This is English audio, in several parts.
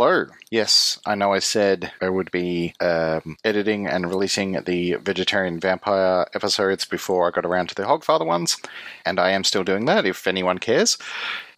Hello. Yes, I know I said I would be um, editing and releasing the vegetarian vampire episodes before I got around to the Hogfather ones, and I am still doing that if anyone cares.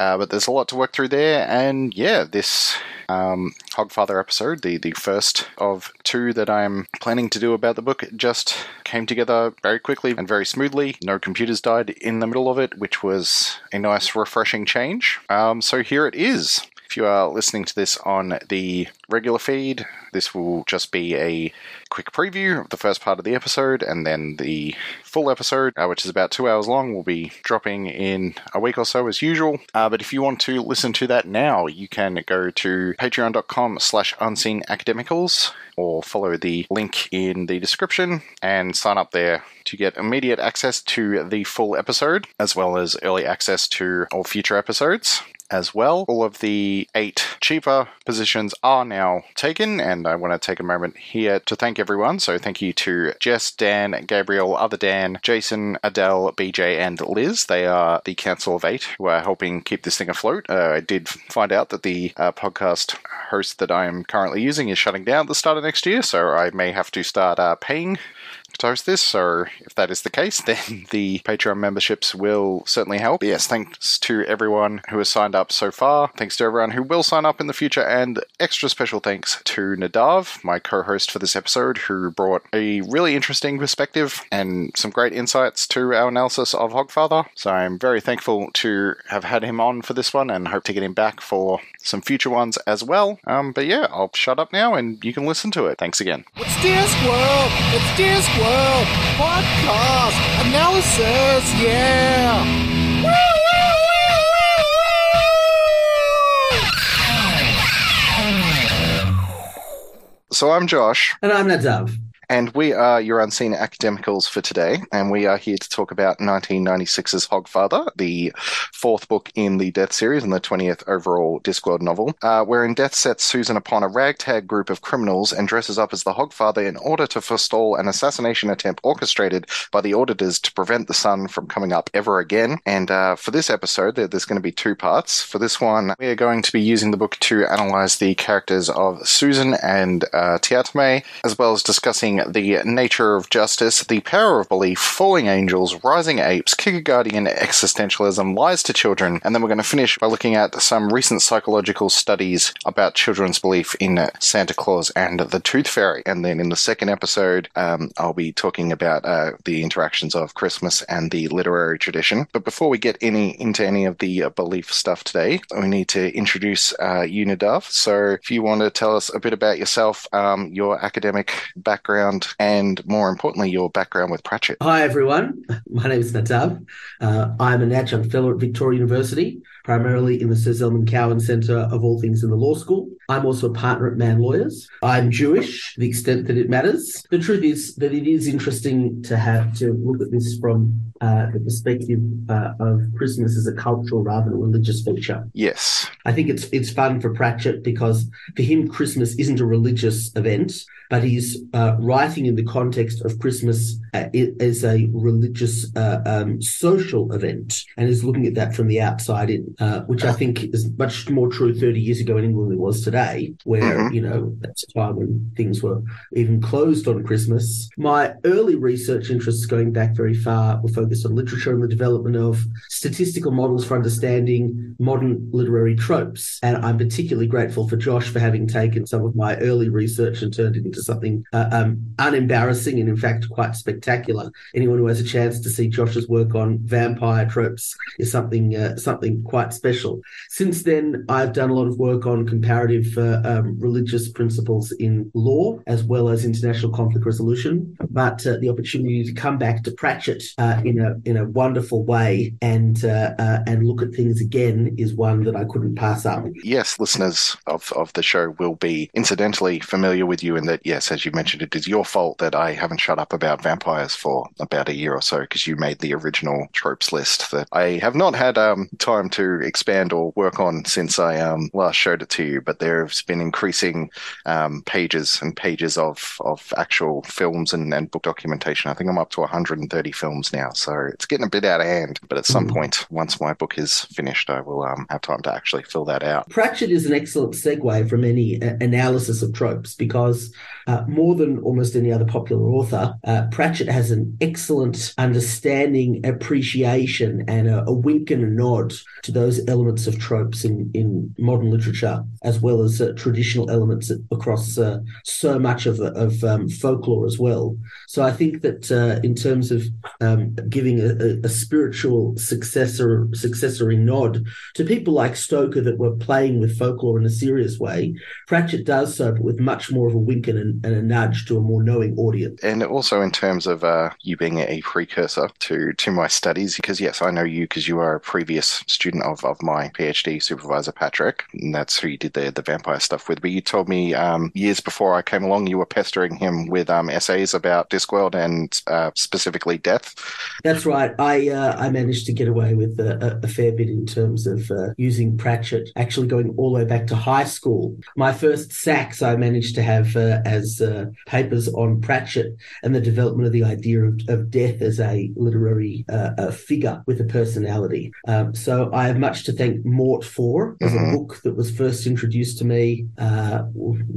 Uh, but there's a lot to work through there, and yeah, this um, Hogfather episode, the, the first of two that I'm planning to do about the book, just came together very quickly and very smoothly. No computers died in the middle of it, which was a nice, refreshing change. Um, so here it is. If you are listening to this on the regular feed, this will just be a quick preview of the first part of the episode, and then the full episode, uh, which is about two hours long, will be dropping in a week or so as usual. Uh, but if you want to listen to that now, you can go to patreon.com slash unseen academicals or follow the link in the description and sign up there to get immediate access to the full episode, as well as early access to all future episodes as well. All of the eight cheaper positions are now taken, and I want to take a moment here to thank everyone. So, thank you to Jess, Dan, Gabriel, Other Dan, Jason, Adele, BJ, and Liz. They are the Council of Eight who are helping keep this thing afloat. Uh, I did find out that the uh, podcast host that I am currently using is shutting down at the start of next year, so I may have to start uh, paying to this. So if that is the case, then the Patreon memberships will certainly help. But yes, thanks to everyone who has signed up so far. Thanks to everyone who will sign up in the future, and extra special thanks to Nadav, my co-host for this episode, who brought a really interesting perspective and some great insights to our analysis of Hogfather. So I'm very thankful to have had him on for this one, and hope to get him back for some future ones as well. Um, but yeah, I'll shut up now, and you can listen to it. Thanks again. It's Discworld! It's Discworld! Podcast! Analysis! Yeah! Woo, woo, So I'm Josh. And I'm Nadav. And we are your unseen academicals for today, and we are here to talk about 1996's Hogfather, the fourth book in the Death series and the 20th overall Discworld novel, uh, wherein Death sets Susan upon a ragtag group of criminals and dresses up as the Hogfather in order to forestall an assassination attempt orchestrated by the auditors to prevent the sun from coming up ever again. And uh, for this episode, there's going to be two parts. For this one, we are going to be using the book to analyze the characters of Susan and uh, Teatime, as well as discussing the nature of justice, the power of belief, falling angels, rising apes, Kierkegaardian existentialism, lies to children, and then we're going to finish by looking at some recent psychological studies about children's belief in Santa Claus and the Tooth Fairy. And then in the second episode, um, I'll be talking about uh, the interactions of Christmas and the literary tradition. But before we get any into any of the uh, belief stuff today, we need to introduce uh, you, So if you want to tell us a bit about yourself, um, your academic background, and more importantly, your background with Pratchett. Hi, everyone. My name is Nadav. Uh, I'm an adjunct fellow at Victoria University, primarily in the Sir Zelman Cowen Centre of All Things in the Law School. I'm also a partner at Man Lawyers. I'm Jewish, to the extent that it matters. The truth is that it is interesting to have to look at this from uh, the perspective uh, of Christmas as a cultural rather than a religious feature. Yes. I think it's it's fun for Pratchett because for him Christmas isn't a religious event, but he's uh, writing in the context of Christmas uh, as a religious uh, um, social event, and is looking at that from the outside in, uh, which I think is much more true 30 years ago in England than it was today, where mm-hmm. you know that's a time when things were even closed on Christmas. My early research interests, going back very far, were focused on literature and the development of statistical models for understanding modern literary tropes, and I'm particularly grateful for Josh for having taken some of my early research and turned it into something uh, um, unembarrassing and in fact quite spectacular. Anyone who has a chance to see Josh's work on vampire tropes is something uh, something quite special. Since then, I've done a lot of work on comparative uh, um, religious principles in law as well as international conflict resolution. But uh, the opportunity to come back to Pratchett uh, in a in a wonderful way and uh, and look at things again is one that I couldn't pass up. Yes, listeners of of the show will be incidentally familiar with you in that yes, as you mentioned, it is your fault that I haven't shut up about vampires for about a year or so because you made the original tropes list that I have not had um, time to expand or work on since I um, last showed it to you. But there's been increasing um, pages and pages of of actual films and, and book documentation. I think I'm up to 130 films now, so it's getting a bit out of hand. But at some Mhm. point, once my book is finished, I will um, have time to actually fill that out. Pratchett is an excellent segue from any uh, analysis of tropes because uh, more than almost any other popular author, uh, Pratchett has an excellent understanding, appreciation, and a, a wink and a nod to those elements of tropes in, in modern literature, as well as uh, traditional elements across uh, so much of, of um, folklore as well. So I think that uh, in terms of um, giving a, a, spiritual successor successory nod to people like Stoker that were playing with folklore in a serious way, Pratchett does so, but with much more of a wink and a, and a nudge to a more knowing audience. And also in terms of uh, you being a precursor to to my studies, because yes, I know you because you are a previous student of, of my PhD supervisor Patrick, and that's who you did the the vampire stuff with. But you told me um, years before I came along, you were pestering him with um, essays about Discworld and uh, specifically death. That's right. I uh, I managed to get away with a, a fair bit in terms of uh, using Pratchett, actually going all the way back to high school. My first sacks I managed to have uh, as uh, papers on Pratchett and the development of the idea of, of death as a literary uh, a figure with a personality. Um, so I have much to thank Mort for. Was Mhm. a book that was first introduced to me uh,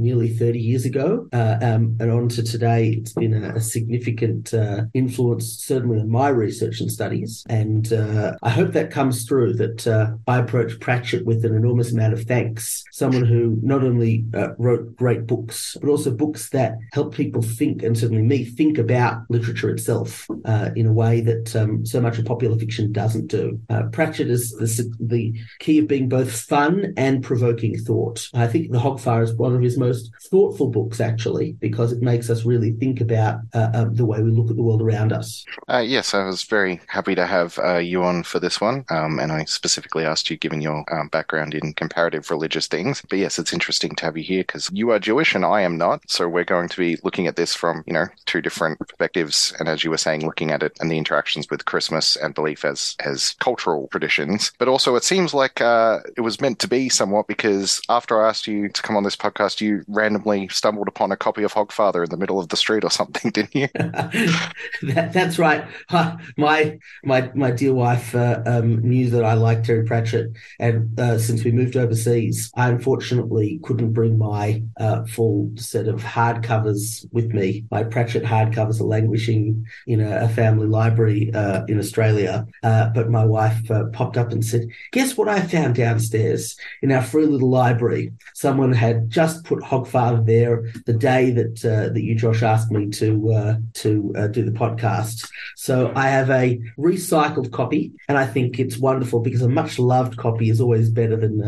nearly 30 years ago. Uh, um, and on to today, it's been a, a significant uh, influence, certainly in my research and studies. And uh, I hope that comes through that uh, I approach Pratchett with an enormous amount of thanks. Someone who not only uh, wrote great books, but also books that help people think, and certainly me, think about literature itself uh, in a way that um, so much of popular fiction doesn't do. Uh, Pratchett is the, the key of being both fun and provoking thought. I think The Hogfather is one of his most thoughtful books, actually, because it makes us really think about uh, um, the way we look at the world around us. Uh, yes, I was very happy to have uh, you on for this one, um, and I specifically asked you, given your um, background in comparative religious things. But yes, it's interesting to have you here because you are Jewish and I am not, so we're going to be looking at this from you know two different perspectives, and as you were saying, looking at it and the interactions with Christmas and belief as as cultural traditions. But also, it seems like uh, it was meant to be somewhat because after I asked you to come on this podcast, you randomly stumbled upon a copy of Hogfather in the middle of the street or something, didn't you? that, that's right. My my my dear wife uh, um, knew that I liked Terry Pratchett, and uh, since we moved overseas, I unfortunately couldn't bring my uh, full set of hardcovers with me. My Pratchett hardcovers are languishing in a, a family library uh, in Australia. Uh, but my wife uh, popped up and said, "Guess what I found downstairs in our free little library? Someone had just put Hogfather there the day that uh, that you, Josh, asked me to uh, to uh, do the podcast. So I have a recycled copy, and I think it's wonderful because a much loved copy is always better than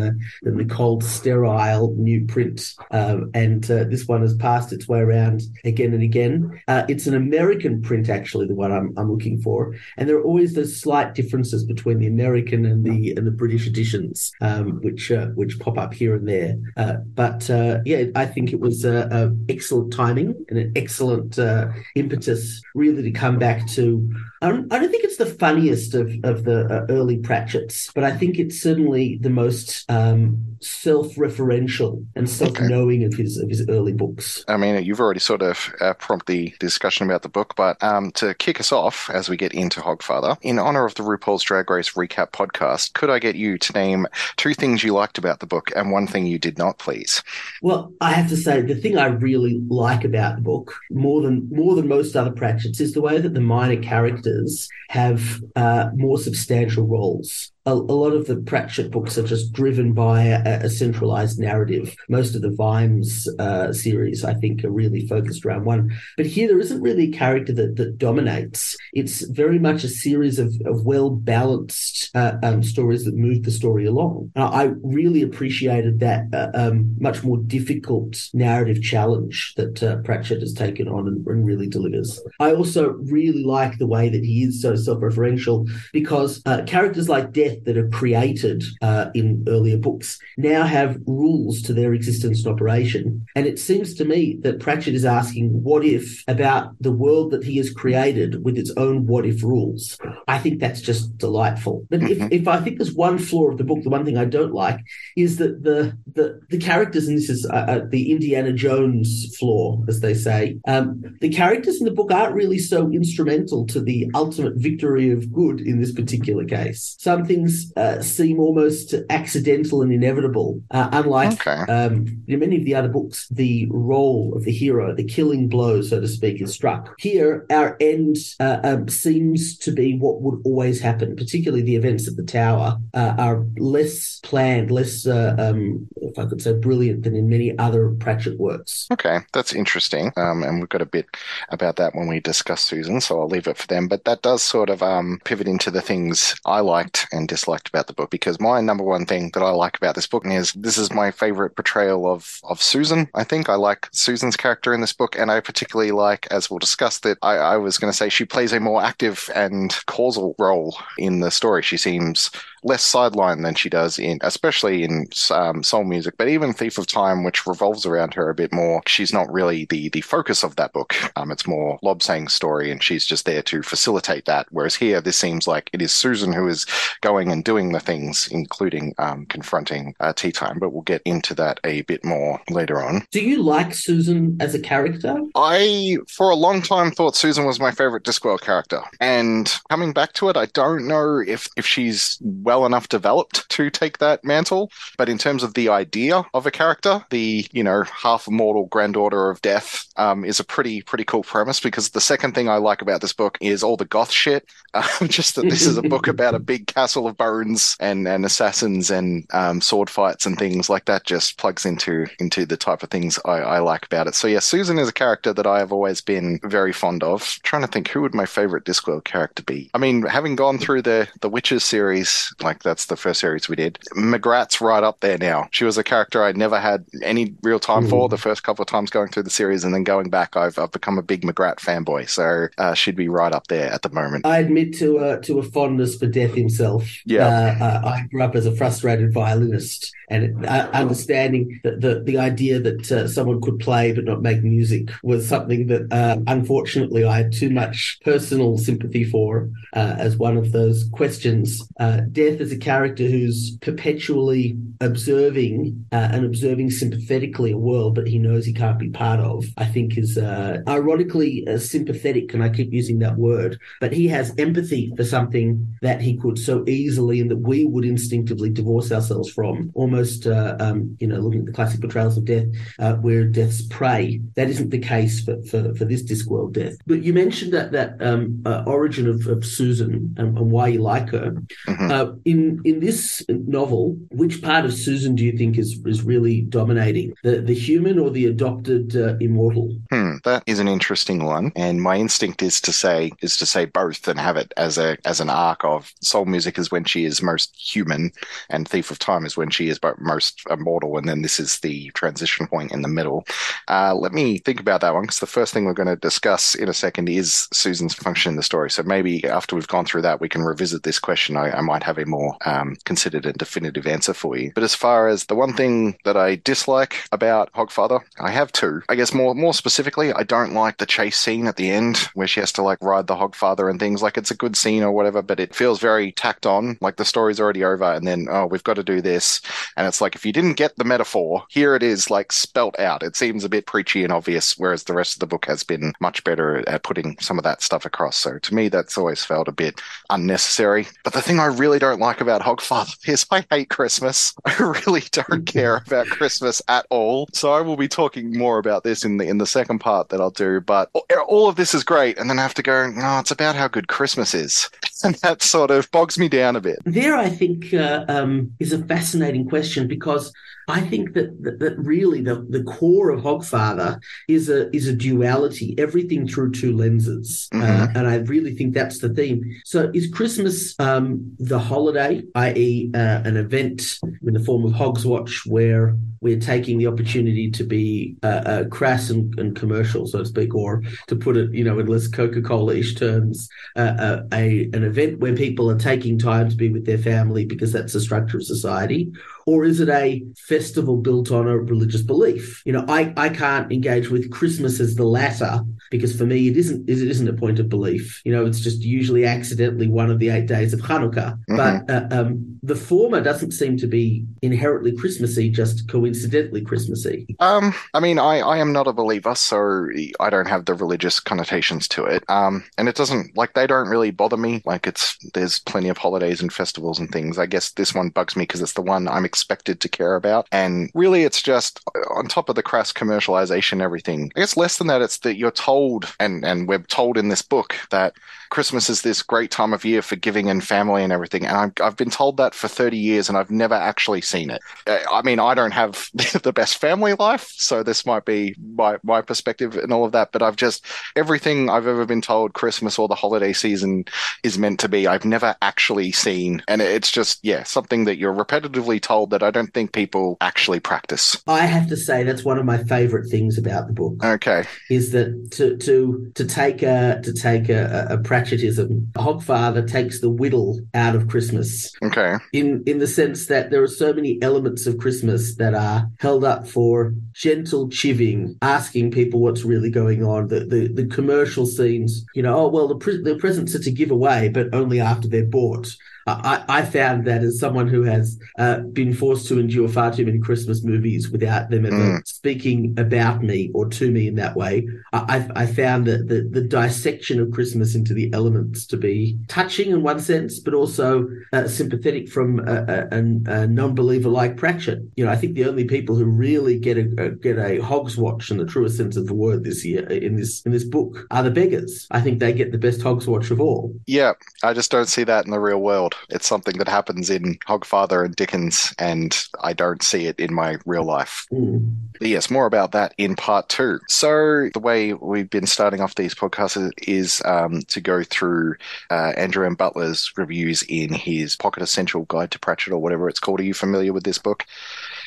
than the cold, sterile new print. And this one has passed its way around again and again. Uh, it's an American print, actually, the one I'm, I'm looking for, and there are always those slight differences between the American and the and the British editions, um, which uh, which pop up here and there. Uh, but uh, yeah, I think it was uh, excellent timing and an excellent uh, impetus, really, to come back to. I don't, I don't think it's the funniest of of the uh, early Pratchett's, but I think it's certainly the most um, self-referential and self-knowing of his of his early books. I mean, you've already sort of uh, prompted the discussion about the book, but um, to kick us off as we get into Hogfather, in honor of the RuPaul's Drag Race recap podcast, could I get you to name two things you liked about the book and one thing you did not, please? Well, I have to say the thing I really like about the book more than more than most other Pratchett's is the way that the minor characters have uh, more substantial roles. A, a, lot of the Pratchett books are just driven by a, a centralized narrative. Most of the Vimes uh, series, I think, are really focused around one. But here, there isn't really a character that, that dominates. It's very much a series of, of well balanced uh, um, stories that move the story along. I really appreciated that uh, um, much more difficult narrative challenge that uh, Pratchett has taken on and, and, really delivers. I also really like the way that he is so self referential because uh, characters like Death that are created uh, in earlier books now have rules to their existence and operation. And it seems to me that Pratchett is asking what if about the world that he has created with its own what if rules. I think that's just delightful. But mm-hmm. if, if I think there's one flaw of the book, the one thing I don't like is that the the, the characters, and this is uh, uh, the Indiana Jones flaw, as they say, um, the characters in the book aren't really so instrumental to the ultimate victory of good in this particular case. Some things uh, seem almost accidental and inevitable, uh, unlike okay. um, in many of the other books, the role of the hero, the killing blow, so to speak, is struck. Here, our end uh, um, seems to be what would always happen, particularly the events at the tower uh, are less planned, less, uh, um, if I could say, brilliant than in many other Pratchett works. Okay, that's interesting. Um, and we've got a bit about that when we discuss Susan, so I'll leave it for them. But that does sort of um, pivot into the things I liked and disliked about the book because my number one thing that I like about this book is this is my favorite portrayal of, of Susan. I think I like Susan's character in this book, and I particularly like, as we'll discuss, that I, I was going to say she plays a more active and causal role in the story. She seems less sidelined than she does in, especially in um, soul music, but even Thief of Time, which revolves around her a bit more. She's not really the the focus of that book. Um, it's more Lobsang's story, and she's just there to facilitate that. Whereas here, this seems like it is Susan who is going and doing the things, including um, confronting uh, Tea Time. But we'll get into that a bit more later on. Do you like Susan as a character? I, for a long time, thought Susan was my favorite Discworld character, and coming back to it, I don't know if if she's well enough developed to take that mantle. But in terms of the idea of a character, the, you know, half immortal granddaughter of death um, is a pretty, pretty cool premise because the second thing I like about this book is all the goth shit. Um, just that this is a book about a big castle of bones and, and assassins and um, sword fights and things like that just plugs into, into the type of things I, I like about it. So yeah, Susan is a character that I have always been very fond of. I'm trying to think who would my favorite Discworld character be? I mean, having gone through the, the Witches series, like that's the first series we did. Magrat's right up there now. She was a character I never had any real time mm. for the first couple of times going through the series, and then going back, I've, I've become a big McGrath fanboy. So uh, she'd be right up there at the moment. I admit to a to a fondness for Death himself. Yeah, uh, uh, I grew up as a frustrated violinist, and uh, understanding that the the idea that uh, someone could play but not make music was something that uh, unfortunately I had too much personal sympathy for as one of those questions. Death Death is a character who's perpetually observing uh, and observing sympathetically a world that he knows he can't be part of, I think is uh, ironically uh, sympathetic, and I keep using that word, but he has empathy for something that he could so easily and that we would instinctively divorce ourselves from, almost, uh, um, you know, looking at the classic portrayals of death, uh, where death's prey. That isn't the case for, for, for this Discworld death. But you mentioned that, that um, uh, origin of, of Susan and, and, why you like her. Mm-hmm in in this novel, which part of Susan do you think is is really dominating the the human or the adopted uh, immortal? Hmm, that is an interesting one, and my instinct is to say is to say both and have it as a as an arc of soul music is when she is most human, and Thief of Time is when she is most immortal, and then this is the transition point in the middle. Uh, let me think about that one because the first thing we're going to discuss in a second is Susan's function in the story. So maybe after we've gone through that, we can revisit this question. I, I might have a more um, considered and definitive answer for you. But as far as the one thing that I dislike about Hogfather, I have two. I guess more more specifically, I don't like the chase scene at the end where she has to like ride the Hogfather and things. Like it's a good scene or whatever, but it feels very tacked on. Like the story's already over, and then oh, we've got to do this, and it's like if you didn't get the metaphor, here it is like spelt out. It seems a bit preachy and obvious, whereas the rest of the book has been much better at putting some of that stuff across. So to me, that's always felt a bit unnecessary. But the thing I really don't like about Hogfather is I hate Christmas. I really don't care about Christmas at all. So I will be talking more about this in the in the second part that I'll do. But all of this is great, and then I have to go. No, oh, it's about how good Christmas is, and that sort of bogs me down a bit. There, I think, uh, um, is a fascinating question because I think that, that, that really the, the core of Hogfather is a is a duality, everything through two lenses, uh, mm-hmm. uh, and I really think that's the theme. So, is Christmas um, the holiday, i.e., uh, an event in the form of Hogswatch, where we're taking the opportunity to be uh, uh, crass and, and, commercial, so to speak, or to put it, you know, in less Coca Cola ish terms, uh, a an event where people are taking time to be with their family because that's the structure of society? Or is it a festival built on a religious belief? You know, I, I can't engage with Christmas as the latter because for me it isn't it isn't a point of belief. You know, it's just usually accidentally one of the eight days of Hanukkah. Mm-hmm. But uh, um, the former doesn't seem to be inherently Christmassy, just coincidentally Christmassy. Um, I mean, I, I am not a believer, so I don't have the religious connotations to it. Um, and it doesn't like they don't really bother me. Like it's there's plenty of holidays and festivals and things. I guess this one bugs me because it's the one I'm expected to care about. And really, it's just uh, on top of the crass commercialization, everything. I guess less than that, it's that you're told, and and we're told in this book that Christmas is this great time of year for giving and family and everything. And I've, I've been told that for 30 years and I've never actually seen it. Uh, I mean, I don't have the best family life, so this might be my, my perspective and all of that. But I've just, everything I've ever been told Christmas or the holiday season is meant to be, I've never actually seen. And it's just, yeah, something that you're repetitively told that I don't think people actually practice. I have to say that's one of my favorite things about the book. Okay. Is that to, to, to take a, to take a, a Pratchettism. Hogfather takes the whittle out of Christmas. Okay. In in the sense that there are so many elements of Christmas that are held up for gentle chiving, asking people what's really going on. The the, the commercial scenes, you know, oh well, the pre- the presents are to give away, but only after they're bought. I, I found that as someone who has uh, been forced to endure far too many Christmas movies without them ever mm. speaking about me or to me in that way, I, I found that the, the dissection of Christmas into the elements to be touching in one sense, but also uh, sympathetic from a, a, a, non-believer like Pratchett. You know, I think the only people who really get a, a get a Hogswatch in the truest sense of the word this year in this in this book are the beggars. I think they get the best Hogswatch of all. Yeah, I just don't see that in the real world. It's something that happens in Hogfather and Dickens, and I don't see it in my real life. Mm. yes, more about that in part two. So the way we've been starting off these podcasts is um, to go through uh, Andrew M. Butler's reviews in his Pocket Essential Guide to Pratchett or whatever it's called. Are you familiar with this book?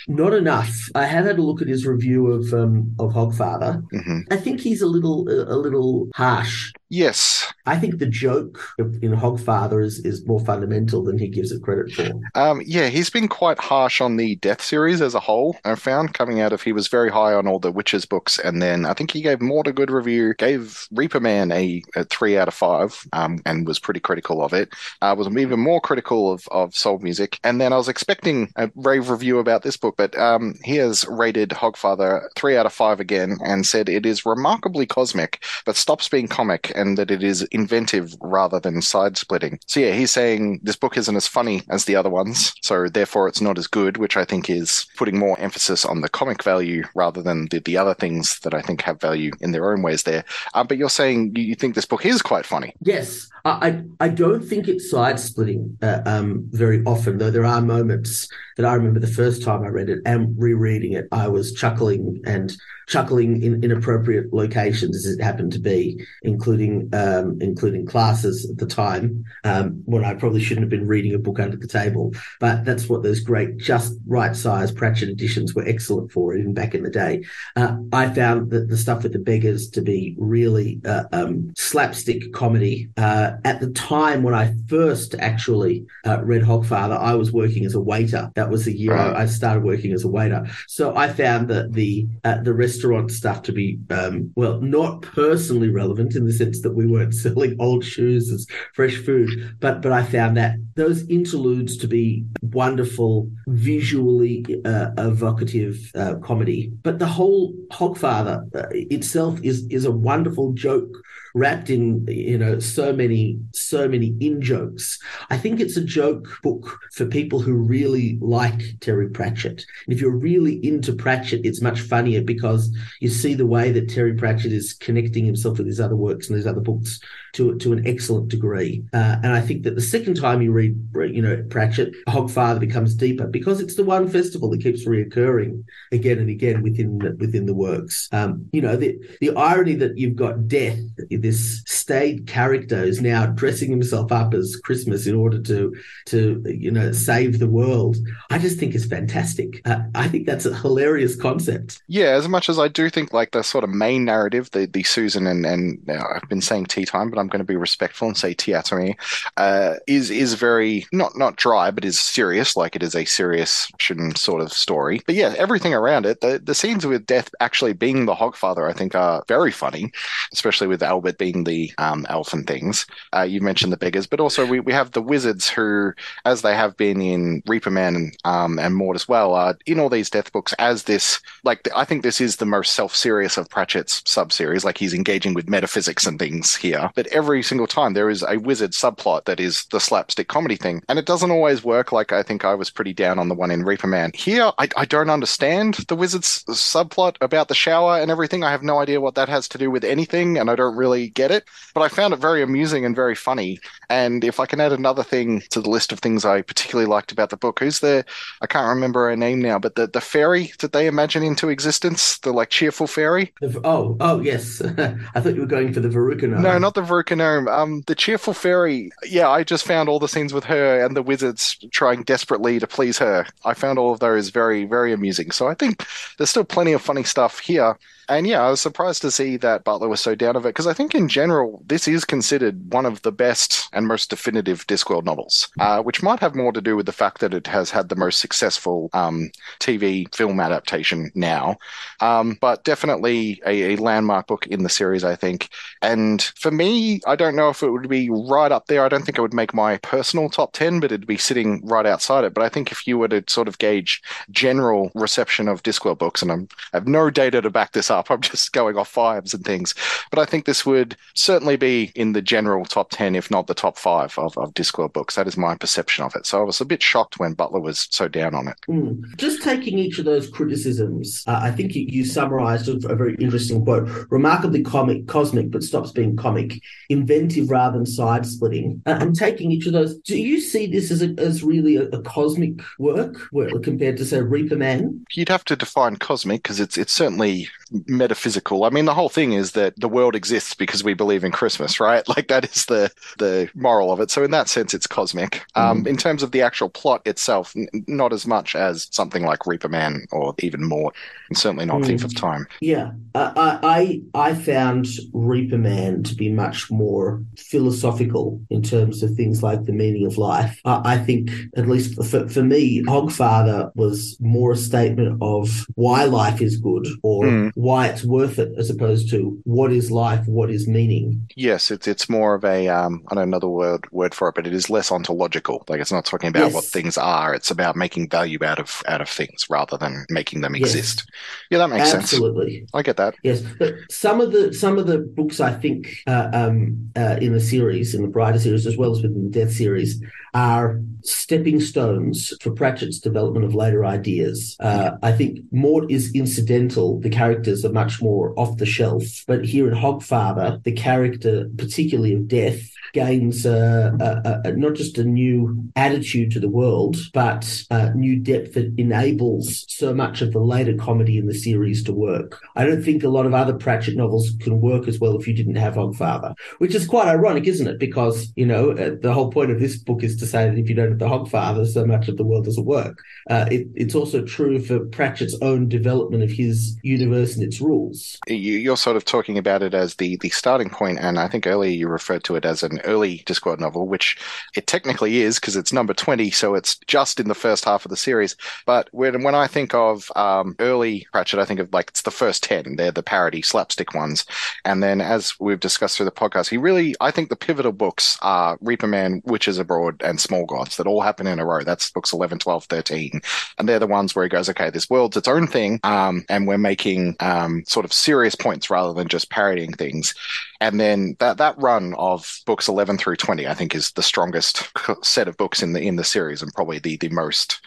Not enough. I have had a look at his review of um, of Hogfather. Mm-hmm. I think he's a little a little harsh Yes. I think the joke in Hogfather is, is more fundamental than he gives it credit for. Um, yeah, he's been quite harsh on the Death series as a whole. I found coming out of he was very high on all the Witches books, and then I think he gave Mort a good review, gave Reaper Man a, a three out of five, um, and was pretty critical of it. Uh, was even more critical of, of Soul Music, and then I was expecting a rave review about this book, but um, he has rated Hogfather three out of five again, and said it is remarkably cosmic, but stops being comic and that it is inventive rather than side splitting. So yeah, he's saying this book isn't as funny as the other ones, so therefore it's not as good, which I think is putting more emphasis on the comic value rather than the, the other things that I think have value in their own ways there. Um, but you're saying you think this book is quite funny. Yes. I, I don't think it's side splitting uh, um, very often, though there are moments that I remember the first time I read it and rereading it, I was chuckling and chuckling in inappropriate locations as it happened to be, including um, including classes at the time um, when I probably shouldn't have been reading a book under the table. But that's what those great, just right size Pratchett editions were excellent for, even back in the day. Uh, I found that the stuff with the beggars to be really uh, um, slapstick comedy. Uh, at the time when I first actually uh, read Hogfather, I was working as a waiter. That was the year right. I, started working as a waiter. So I found that the uh, the restaurant stuff to be um, well, not personally relevant in the sense that we weren't selling old shoes as fresh food, but but I found that those interludes to be wonderful, visually uh, evocative uh, comedy. But the whole Hogfather uh, itself is is a wonderful joke wrapped in you know so many so many in jokes. I think it's a joke book for people who really like Terry Pratchett. And if you're really into Pratchett, it's much funnier because you see the way that Terry Pratchett is connecting himself with his other works and his other books to to an excellent degree. Uh, and I think that the second time you read, you know, Pratchett, Hogfather becomes deeper because it's the one festival that keeps reoccurring again and again within the, within the works. Um, you know, the the irony that you've got death, this staid character, is now dressing himself up as Christmas in order to to you know save the world. I just think it's fantastic. Uh, I think that's a hilarious concept. Yeah, as much as I do think like the sort of main narrative, the the Susan and and I've been saying tea time, but I'm going to be respectful and say Teatime, uh, is is very not not dry, but is serious, like it is a serious sort of story. But yeah, everything around it, the the scenes with Death actually being the Hogfather, I think, are very funny, especially with Albert being the um, elf and things. Uh, you mentioned the beggars, but also we, we have the wizards who, as they have been in Reaper Man and, um, and Mort as well, are in all these Death books as this, like, I think this is the most self serious of Pratchett's sub series. Like, he's engaging with metaphysics and things here. But every single time there is a wizard subplot that is the slapstick comedy thing. And it doesn't always work. Like, I think I was pretty down on the one in Reaper Man. Here, I, I don't understand the wizard's subplot about the shower and everything. I have no idea what that has to do with anything, and I don't really get it. But I found it very amusing and very funny. And if I can add another thing to the list of things I particularly liked about the book, who's the I can't remember her name now, but the, the fairy that they imagine into existence, the like cheerful fairy. Oh, oh yes. I thought you were going for the Verruca gnome. No, not the Verruca gnome. Um, the cheerful fairy. Yeah, I just found all the scenes with her and the wizards trying desperately to please her. I found all of those very, very amusing. So I think there's still plenty of funny stuff here. And yeah, I was surprised to see that Butler was so down of it because I think in general this is considered one of the best and most definitive Discworld novels, uh, which might have more to do with the fact that it has had the most successful um, TV film adaptation now. Um, but definitely a, a, landmark book in the series, I think. And for me, I don't know if it would be right up there. I don't think it would make my personal top 10, but it'd be sitting right outside it. But I think if you were to sort of gauge general reception of Discworld books, and I'm, I have no data to back this up up. I'm just going off vibes and things. But I think this would certainly be in the general top 10, if not the top five of, of Discworld books. That is my perception of it. So I was a bit shocked when Butler was so down on it. Mm. Just taking each of those criticisms, uh, I think you, you summarized a, a, very interesting quote remarkably comic, cosmic, but stops being comic, inventive rather than side splitting. Uh, and taking each of those, do you see this as, a, as really a, a cosmic work where, compared to, say, Reaper Man? You'd have to define cosmic because it's, it's certainly metaphysical. I mean, the whole thing is that the world exists because we believe in Christmas, right? Like that is the the moral of it. So in that sense, it's cosmic. Um, mm. In terms of the actual plot itself, n- not as much as something like Reaper Man or even more, and certainly not mm. Thief of Time. Yeah, I, I I found Reaper Man to be much more philosophical in terms of things like the meaning of life. I think, at least for, for me, Hogfather was more a statement of why life is good or mm why it's worth it as opposed to what is life, what is meaning. Yes, it's it's more of a um, I don't know another word word for it, but it is less ontological. Like it's not talking about yes. what things are; it's about making value out of out of things rather than making them exist. Yes. Yeah, that makes Absolutely. sense. Absolutely, I get that. Yes, but some of the some of the books I think uh, um, uh, in the series, in the Brighter series, as well as within the Death series, are stepping stones for Pratchett's development of later ideas. Uh, I think Mort is incidental. The characters are much more off the shelf. But here in Hogfather, the character, particularly of Death, gains a, a, not just a new attitude to the world, but uh, new depth that enables so much of the later comedy in the series to work. I don't think a lot of other Pratchett novels can work as well if you didn't have Hogfather, which is quite ironic, isn't it? Because, you know, uh, the whole point of this book is to say that if you don't have the Hogfather, so much of the world doesn't work. Uh, it, it's also true for Pratchett's own development of his universe and its rules. You're sort of talking about it as the, the starting point, and I think earlier you referred to it as an early Discworld novel, which it technically is because it's number 20, so it's just in the first half of the series. But when, when I think of um, early Pratchett, I think of like it's the first 10. They're the parody slapstick ones. And then as we've discussed through the podcast, he really, I think the pivotal books are Reaper Man, Witches Abroad, and Small Gods that all happen in a row. That's books 11, 12, 13. And they're the ones where he goes, okay, this world's its own thing. Um, and we're making um, sort of serious points rather than just parodying things. And then that that run of books eleven through twenty, I think, is the strongest set of books in the in the series, and probably the the most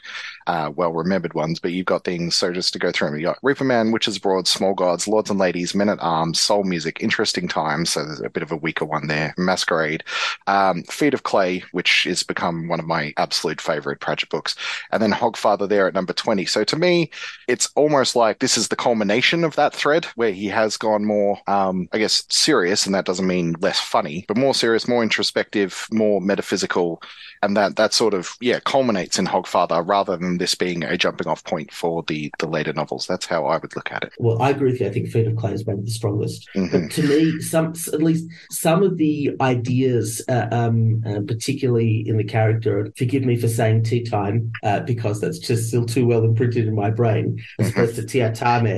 uh, well remembered ones. But you've got things. So just to go through them, you got Reaper Man, Witches Abroad, Small Gods, Lords and Ladies, Men at Arms, Soul Music, Interesting Times. So there's a bit of a weaker one there. Masquerade, um, Feet of Clay, which has become one of my absolute favorite Pratchett books, and then Hogfather there at number twenty. So to me, it's almost like this is the culmination of that thread where he has gone more, um, I guess, serious, and that doesn't mean less funny, but more serious, more introspective, more metaphysical, and that that sort of yeah culminates in Hogfather rather than this being a jumping off point for the the later novels. That's how I would look at it. Well, I agree with you. I think Feet of Clay is maybe the strongest. Mhm. But to me, some at least some of the ideas, uh, um, uh, particularly in the character, forgive me for saying tea time uh, because that's just still too well imprinted in my brain, as Mhm. opposed to Teatime.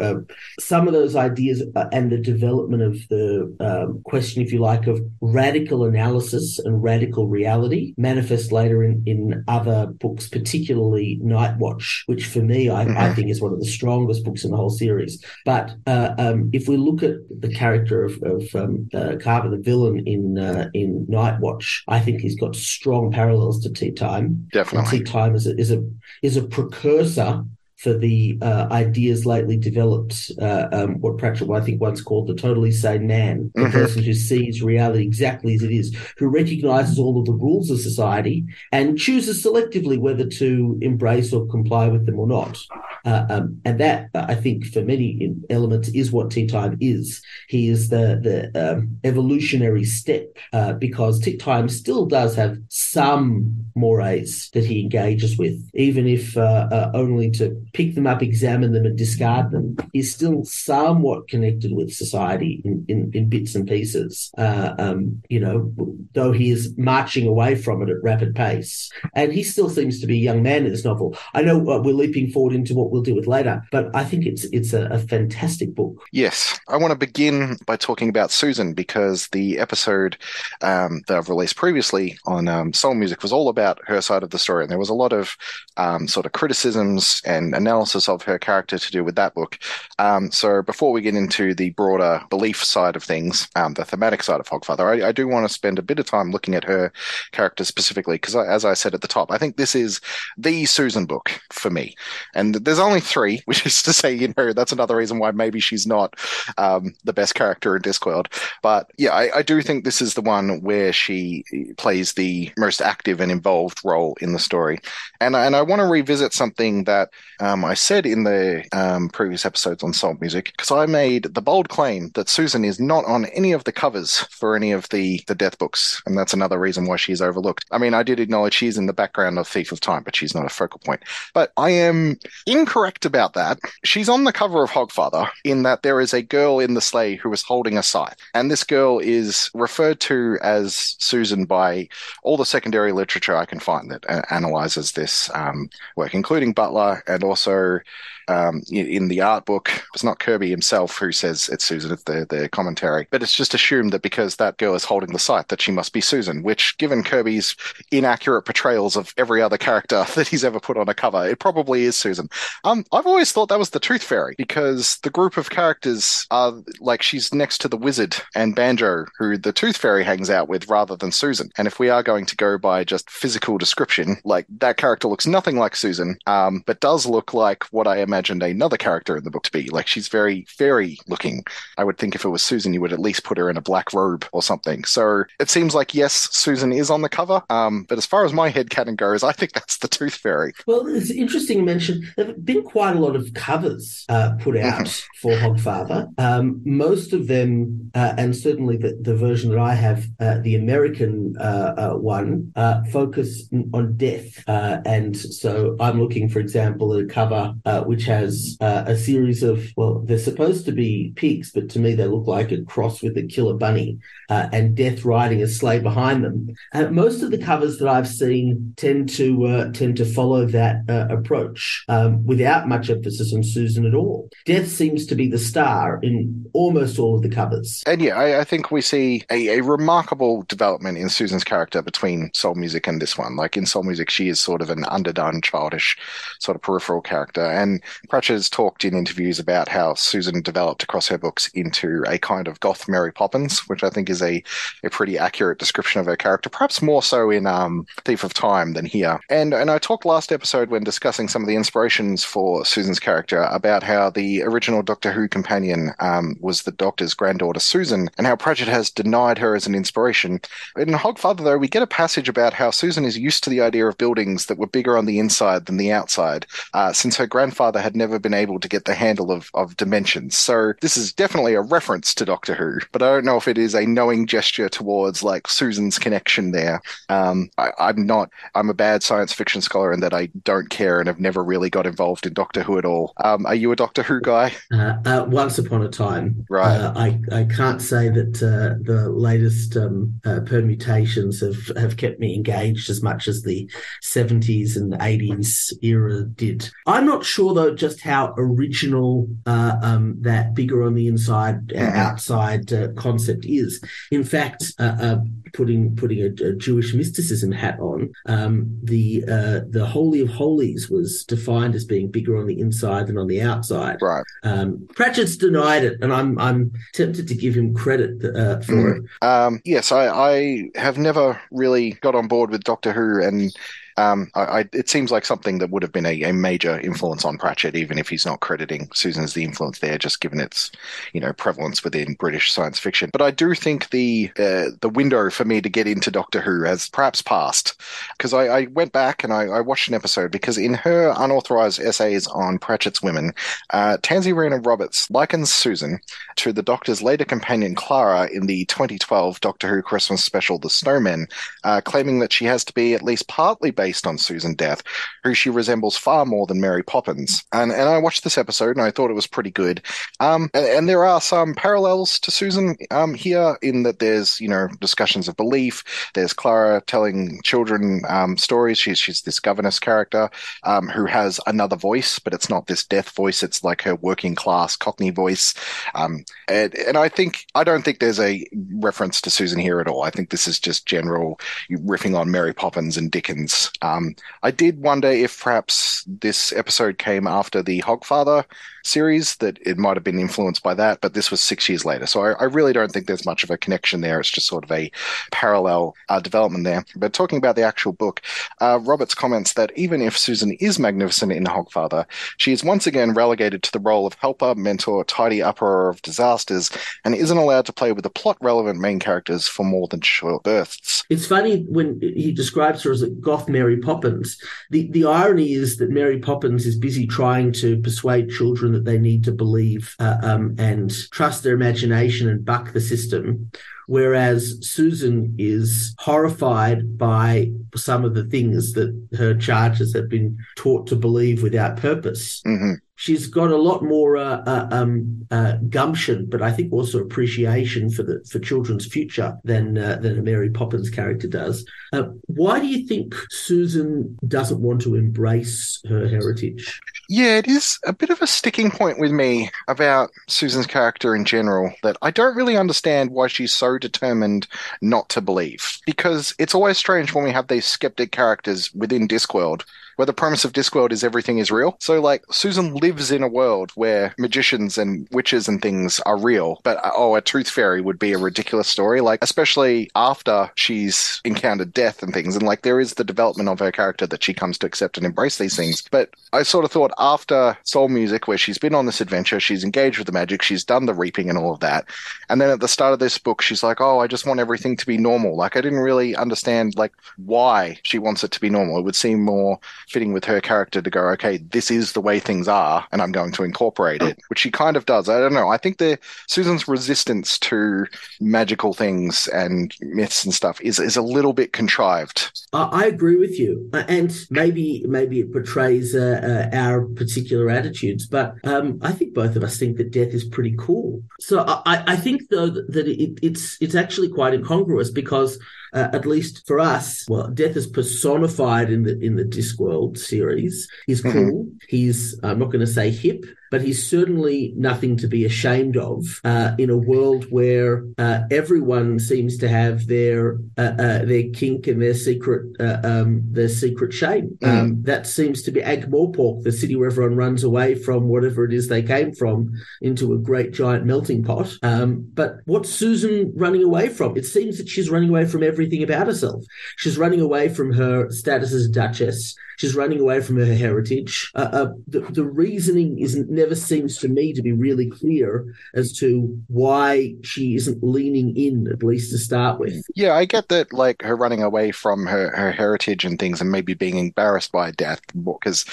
Uh, some of those ideas uh, and the development of the um, question, if you like, of radical analysis and radical reality manifest later in, in other books, particularly Night Watch, which for me I, I Mhm. think is one of the strongest books in the whole series. But uh, um, if we look at the character of, of um, uh, Carcer, the villain in uh, in Night Watch, I think he's got strong parallels to Tea Time. Definitely. Tea Time is a, is a is a precursor for the uh, ideas lately developed, uh, um, what Pratchett I think once called the totally sane man, the Mhm. person who sees reality exactly as it is, who recognizes all of the rules of society and chooses selectively whether to embrace or comply with them or not. Uh, um, and that, I think, for many elements, is what Tea Time is. He is the the um, evolutionary step uh, because Tea Time still does have some mores that he engages with, even if uh, uh, only to pick them up, examine them, and discard them. He's still somewhat connected with society in, in, in bits and pieces. Uh, um, you know, though he is marching away from it at rapid pace, and he still seems to be a young man in this novel. I know we're leaping forward into what we'll deal with later, but I think it's it's a, a fantastic book. Yes, I want to begin by talking about Susan because the episode um, that I've released previously on um, Soul Music was all about her side of the story, and there was a lot of um, sort of criticisms and analysis of her character to do with that book. Um, so before we get into the broader belief side of things, um, the thematic side of Hogfather, I, I do want to spend a bit of time looking at her character specifically because, as I said at the top, I think this is the Susan book for me. And there's only three, which is to say, you know, that's another reason why maybe she's not um, the best character in Discworld. But yeah, I, I do think this is the one where she plays the most active and involved role in the story. And, and I want to revisit something that um, I said in the um, previous episodes on Soul Music, because I made the bold claim that Susan is not on any of the covers for any of the, the death books. And that's another reason why she's overlooked. I mean, I did acknowledge she's in the background of Thief of Time, but she's not a focal point. But I am incorrect about that. She's on the cover of Hogfather in that there is a girl in the sleigh who is holding a scythe. And this girl is referred to as Susan by all the secondary literature I can find that analyzes this um, work, including Butler and also um, in, the art book. It's not Kirby himself who says it's Susan, it's the, the commentary. But it's just assumed that because that girl is holding the scythe, that she must be Susan, which, given Kirby's inaccurate portrayals of every other character that he's ever put on a cover, it probably is Susan. Um, I've always thought that was the Truth Fairy because the group of characters are like she's next to the wizard and Banjo, who the Tooth Fairy hangs out with, rather than Susan. And if we are going to go by just physical description, like that character looks nothing like Susan, um, but does look like what I imagined another character in the book to be. Like she's very fairy looking. I would think if it was Susan, you would at least put her in a black robe or something. So it seems like yes, Susan is on the cover. Um, but as far as my head canon goes, I think that's the Tooth Fairy. Well, it's interesting to mention there have been quite a lot of covers uh, put out for Hogfather. Um, most of them, uh, and certainly the, the version that I have, uh, the American uh, uh, one, uh, focus on death. Uh, and so I'm looking, for example, at a cover uh, has uh, a series of, well, they're supposed to be pigs, but to me they look like a cross with a killer bunny uh, and death riding a sleigh behind them. Uh, most of the covers that I've seen tend to uh, tend to follow that uh, approach um, without much emphasis on Susan at all. Death seems to be the star in almost all of the covers. And yeah, I, I think we see a, a remarkable development in Susan's character between Soul Music and this one. Like in Soul Music, she is sort of an underdone, childish, sort of peripheral character. And Pratchett has talked in interviews about how Susan developed across her books into a kind of goth Mary Poppins, which I think is a, a pretty accurate description of her character, perhaps more so in um, Thief of Time than here. And and I talked last episode when discussing some of the inspirations for Susan's character about how the original Doctor Who companion um, was the Doctor's granddaughter Susan, and how Pratchett has denied her as an inspiration. In Hogfather, though, we get a passage about how Susan is used to the idea of buildings that were bigger on the inside than the outside, uh, since her grandfather had never been able to get the handle of, of dimensions. So this is definitely a reference to Doctor Who, but I don't know if it is a knowing gesture towards like Susan's connection there. Um, I, I'm not, I'm a bad science fiction scholar in that I don't care and have never really got involved in Doctor Who at all. Um, are you a Doctor Who guy? Uh, uh, once upon a time, Right. Uh, I I can't say that uh, the latest um, uh, permutations have have kept me engaged as much as the seventies and eighties era did. I'm not sure though just how original uh, um, that bigger on the inside, uh, Mhm. outside uh, concept is. In fact, uh, uh, putting putting a, a Jewish mysticism hat on, um, the uh, the holy of holies was defined as being bigger on the inside than on the outside. Right. Um, Pratchett's denied it, and I'm I'm tempted to give him credit uh, for it. Um, yes, I, I have never really got on board with Doctor Who, and um, I, I, it seems like something that would have been a, a major influence on Pratchett, even if he's not crediting Susan as the influence there, just given its you know prevalence within British science fiction. But I do think the uh, the window for me to get into Doctor Who has perhaps passed because I, I went back and I, watched an episode because in her unauthorized essays on Pratchett's women, uh, Tansy Rayner Roberts likens Susan to the Doctor's later companion Clara in the 2012 Doctor Who Christmas special The Snowmen, uh, claiming that she has to be at least partly based on Susan Death, who she resembles far more than Mary Poppins. And and I watched this episode and I thought it was pretty good. Um, and, and there are some parallels to Susan um, here in that there's you know discussions of belief. There's Clara telling children um, stories. She's she's this governess character um, who has another voice, but it's not this death voice. It's like her working class Cockney voice. Um, and, and I think I don't think there's a reference to Susan here at all. I think this is just general riffing on Mary Poppins and Dickens. Um, I did wonder if perhaps this episode came after the Hogfather series, that it might have been influenced by that, but this was six years later. So I, I really don't think there's much of a connection there. It's just sort of a parallel uh, development there. But talking about the actual book, uh, Roberts comments that even if Susan is magnificent in Hogfather, she is once again relegated to the role of helper, mentor, tidy upper of disasters, and isn't allowed to play with the plot relevant main characters for more than short bursts. It's funny when he describes her as a goth Mary Poppins. The the irony is that Mary Poppins is busy trying to persuade children that they need to believe uh, um, and trust their imagination and buck the system. Whereas Susan is horrified by some of the things that her charges have been taught to believe without purpose. hmm she's got a lot more uh, uh, um, uh, gumption, but I think also appreciation for the for children's future than uh, than a Mary Poppins character does. Uh, why do you think Susan doesn't want to embrace her heritage? Yeah, it is a bit of a sticking point with me about Susan's character in general that I don't really understand why she's so determined not to believe. Because it's always strange when we have these skeptic characters within Discworld where the premise of Discworld is everything is real. So, like, Susan lives in a world where magicians and witches and things are real, but uh, oh, a tooth fairy would be a ridiculous story. Like, especially after she's encountered death and things, and like, there is the development of her character that she comes to accept and embrace these things. But I sort of thought after Soul Music, where she's been on this adventure, she's engaged with the magic, she's done the reaping and all of that, and then at the start of this book, she's like, oh, I just want everything to be normal. Like, I didn't really understand like why she wants it to be normal. It would seem more fitting with her character to go, okay, this is the way things are, and I'm going to incorporate it, which she kind of does. I don't know. I think the Susan's resistance to magical things and myths and stuff is is a little bit contrived. I, agree with you, Uh, and maybe maybe it portrays uh, uh, our particular attitudes, but um, I think both of us think that death is pretty cool. So I, I think though that it, it's it's actually quite incongruous because uh, at least for us, well, death is personified in the in the Discworld series. He's Mhm. cool. He's I'm not going to say hip, but he's certainly nothing to be ashamed of uh, in a world where uh, everyone seems to have their uh, uh, their kink and their secret uh, um, their secret shame. Mm. Um, that seems to be Ankh-Morpork, the city where everyone runs away from whatever it is they came from into a great giant melting pot. Um, but what's Susan running away from? It seems that she's running away from everything about herself. She's running away from her status as a duchess. She's running away from her heritage. Uh, uh, the, the reasoning isn't never seems to me to be really clear as to why she isn't leaning in, at least to start with. Yeah, I get that, like her running away from her, her heritage and things, and maybe being embarrassed by death, because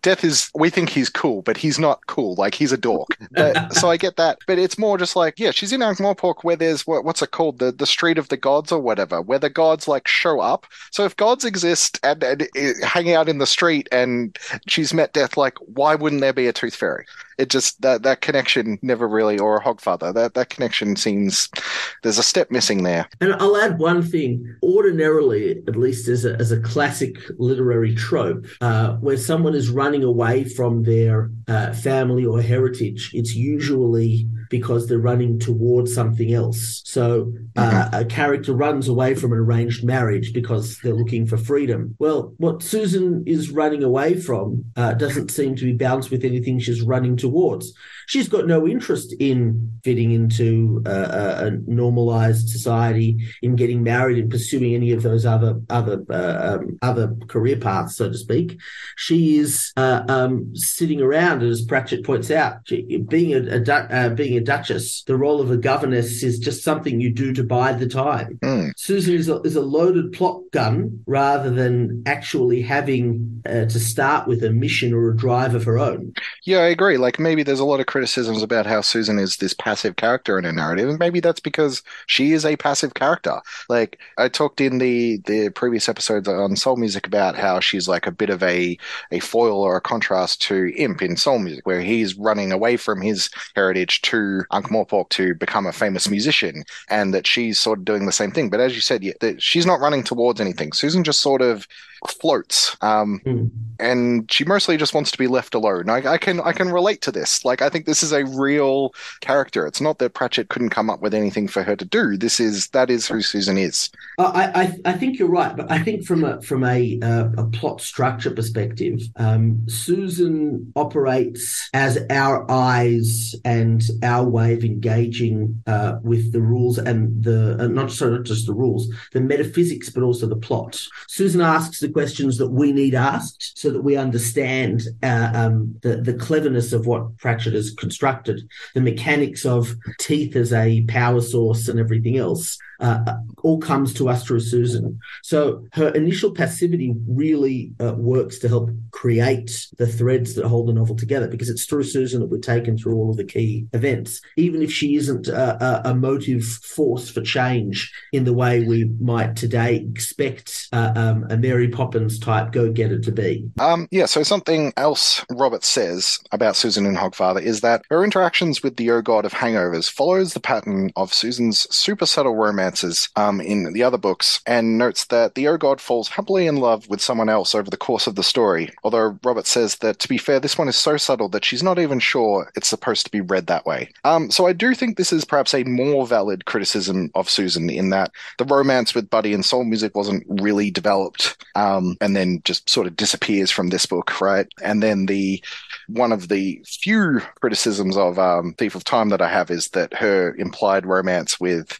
death is. We think he's cool, but he's not cool. Like he's a dork. But, so I get that, but it's more just like, yeah, she's in Ankh-Morpork where there's what, what's it called, the the Street of the Gods or whatever, where the gods like show up. So if gods exist and, and, and hanging out in the street, and she's met death, like why wouldn't there be a tooth fairy? it just that that connection never really or a hogfather that that connection seems there's a step missing there and i'll add one thing ordinarily at least as a, as a classic literary trope uh, where someone is running away from their uh, family or heritage it's usually because they're running towards something else so uh, mm-hmm. a character runs away from an arranged marriage because they're looking for freedom well what susan is running away from uh, doesn't seem to be balanced with anything she's running towards. She's got no interest in fitting into a, a normalized society, in getting married, in pursuing any of those other other uh, um, other career paths, so to speak. She is uh, um, sitting around, as Pratchett points out, she, being a, a uh, being a duchess. The role of a governess is just something you do to bide the time. Mm. Susan is a, is a loaded plot gun rather than actually having uh, to start with a mission or a drive of her own. Yeah, I agree. Like maybe there's a lot of criticisms about how Susan is this passive character in a narrative, and maybe that's because she is a passive character. Like I talked in the the previous episodes on Soul Music about how she's like a bit of a a foil or a contrast to Imp in Soul Music, where he's running away from his heritage to Ankh-Morpork to become a famous musician, and that she's sort of doing the same thing. But as you said, yeah, she's not running towards anything. Susan just sort of floats, um, mm. and she mostly just wants to be left alone. I, I, can I can relate to this. Like I think this is a real character. It's not that Pratchett couldn't come up with anything for her to do. This is that is who Susan is. I I, I think you're right, but I think from a from a uh, a plot structure perspective, um, Susan operates as our eyes and our way of engaging uh, with the rules and the uh, not, so not just the rules, the metaphysics, but also the plot. Susan asks the the questions that we need asked so that we understand uh, um, the, the cleverness of what Pratchett has constructed, the mechanics of teeth as a power source and everything else uh, all comes to us through Susan. So her initial passivity really uh, works to help create the threads that hold the novel together because it's through Susan that we're taken through all of the key events, even if she isn't a, a, motive force for change in the way we might today expect uh, um, a Mary Poppins type go getter to be. Um, yeah, so something else Robert says about Susan in Hogfather is that her interactions with the O God of Hangovers follows the pattern of Susan's super subtle romance um, in the other books and notes that the O God falls happily in love with someone else over the course of the story. Although Robert says that, to be fair, this one is so subtle that she's not even sure it's supposed to be read that way. Um, so I do think this is perhaps a more valid criticism of Susan in that the romance with Buddy and Soul Music wasn't really developed um, and then just sort of disappears from this book, right? And then the one of the few criticisms of um, Thief of Time that I have is that her implied romance with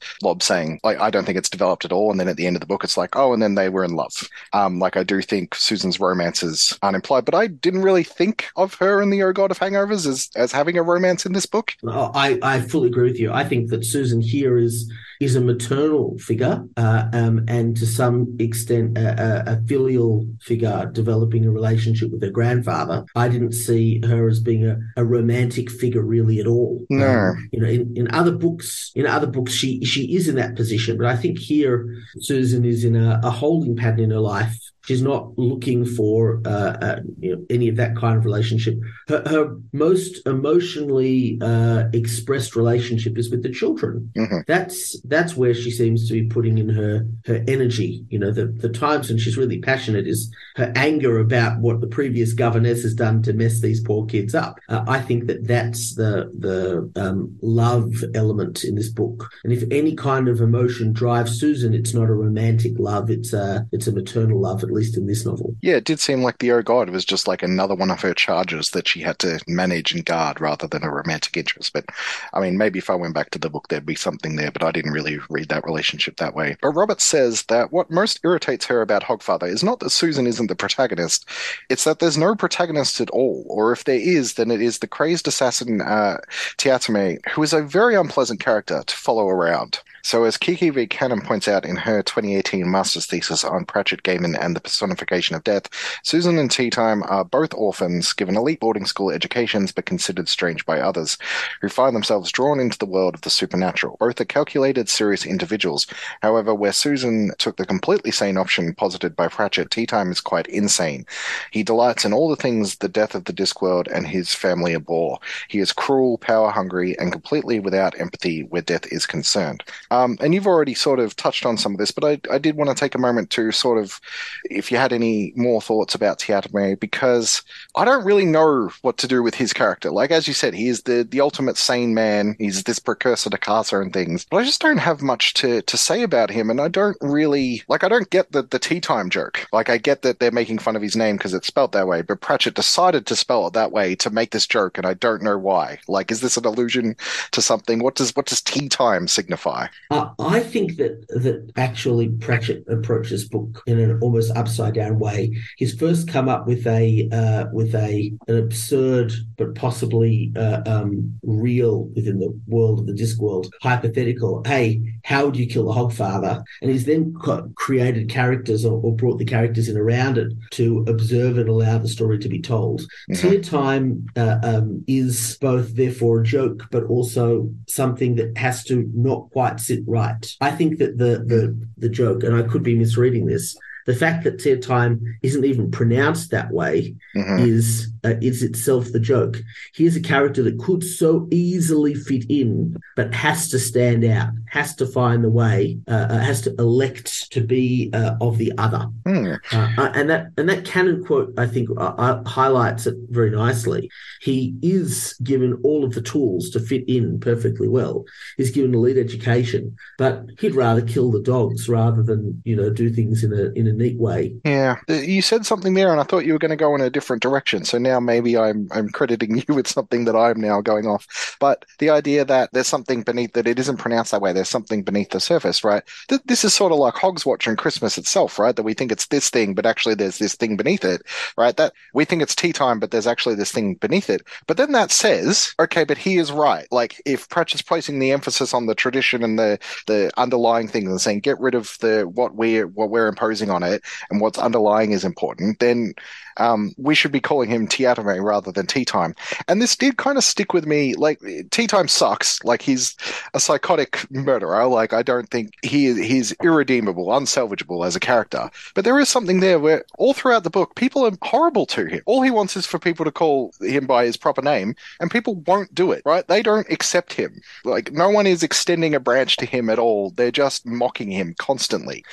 Like, I don't think it's developed at all. And then at the end of the book, it's like, oh, and then they were in love. Um, like, I do think Susan's romances aren't implied, but I didn't really think of her in the O God of Hangovers as, as having a romance in this book. I, I fully agree with you. I think that Susan here is is a maternal figure uh, um, and to some extent a, a, filial figure developing a relationship with her grandfather. I didn't see her as being a, a romantic figure really at all. No, um, you know, in, in other books, in other books, she she is in that position, but I think here Susan is in a, a holding pattern in her life She's not looking for uh, uh, you know, any of that kind of relationship. Her, her most emotionally uh, expressed relationship is with the children. Mm-hmm. That's that's where she seems to be putting in her her energy. You know, the the times when she's really passionate is her anger about what the previous governess has done to mess these poor kids up. Uh, I think that that's the the um, love element in this book. And if any kind of emotion drives Susan, it's not a romantic love; it's a it's a maternal love at least in this novel. Yeah, it did seem like the Oh God was just like another one of her charges that she had to manage and guard rather than a romantic interest. But I mean, maybe if I went back to the book, there'd be something there, but I didn't really read that relationship that way. But Robert says that what most irritates her about Hogfather is not that Susan isn't the protagonist, it's that there's no protagonist at all. Or if there is, then it is the crazed assassin uh, Teatime, who is a very unpleasant character to follow around. So, as Kiki V. Cannon points out in her 2018 master's thesis on Pratchett Gaiman and the personification of death, Susan and Teatime are both orphans given elite boarding school educations but considered strange by others, who find themselves drawn into the world of the supernatural. Both are calculated, serious individuals. However, where Susan took the completely sane option posited by Pratchett, Teatime is quite insane. He delights in all the things the death of the Discworld and his family abhor. He is cruel, power hungry, and completely without empathy where death is concerned. Um, and you've already sort of touched on some of this, but I, I did want to take a moment to sort of, if you had any more thoughts about Teatime, because I don't really know what to do with his character. Like as you said, he is the the ultimate sane man. He's this precursor to Carcer and things, but I just don't have much to to say about him, and I don't really like. I don't get the the tea time joke. Like I get that they're making fun of his name because it's spelled that way, but Pratchett decided to spell it that way to make this joke, and I don't know why. Like, is this an allusion to something? What does what does tea time signify? Uh, I think that that actually Pratchett approached this book in an almost upside down way. He's first come up with a uh, with a an absurd but possibly uh, um, real within the world of the Discworld hypothetical. Hey, how would you kill the Hogfather? And he's then co- created characters or, or, brought the characters in around it to observe and allow the story to be told. Mm-hmm. Teatime uh, um, is both therefore a joke, but also something that has to not quite sit right. I think that the the the joke, and I could be misreading this, the fact that Teatime isn't even pronounced that way mm-hmm. is uh, is itself the joke. Here's a character that could so easily fit in, but has to stand out, has to find the way, uh, uh has to elect to be uh, of the other. Mm. and that and that Cannon quote, I think, highlights it very nicely. He is given all of the tools to fit in perfectly well. He's given elite education, but he'd rather kill the dogs rather than you know do things in a in a way. Yeah, uh, you said something there, and I thought you were going to go in a different direction. So now maybe I'm I'm crediting you with something that I'm now going off. But the idea that there's something beneath that it isn't pronounced that way. There's something beneath the surface, right? Th- this is sort of like Hogswatch and Christmas itself, right? That we think it's this thing, but actually there's this thing beneath it, right? That we think it's tea time, but there's actually this thing beneath it. But then that says, okay, but he is right. Like if Pratchett's placing the emphasis on the tradition and the the underlying things and saying get rid of the what we're what we're imposing on it it and what's underlying is important, then um, we should be calling him Tiatame rather than Tea Time. And this did kind of stick with me. Like Teatime sucks. Like he's a psychotic murderer. Like I don't think he he's irredeemable, unsalvageable as a character. But there is something there where all throughout the book, people are horrible to him. All he wants is for people to call him by his proper name, and people won't do it. Right? They don't accept him. Like no one is extending a branch to him at all. They're just mocking him constantly.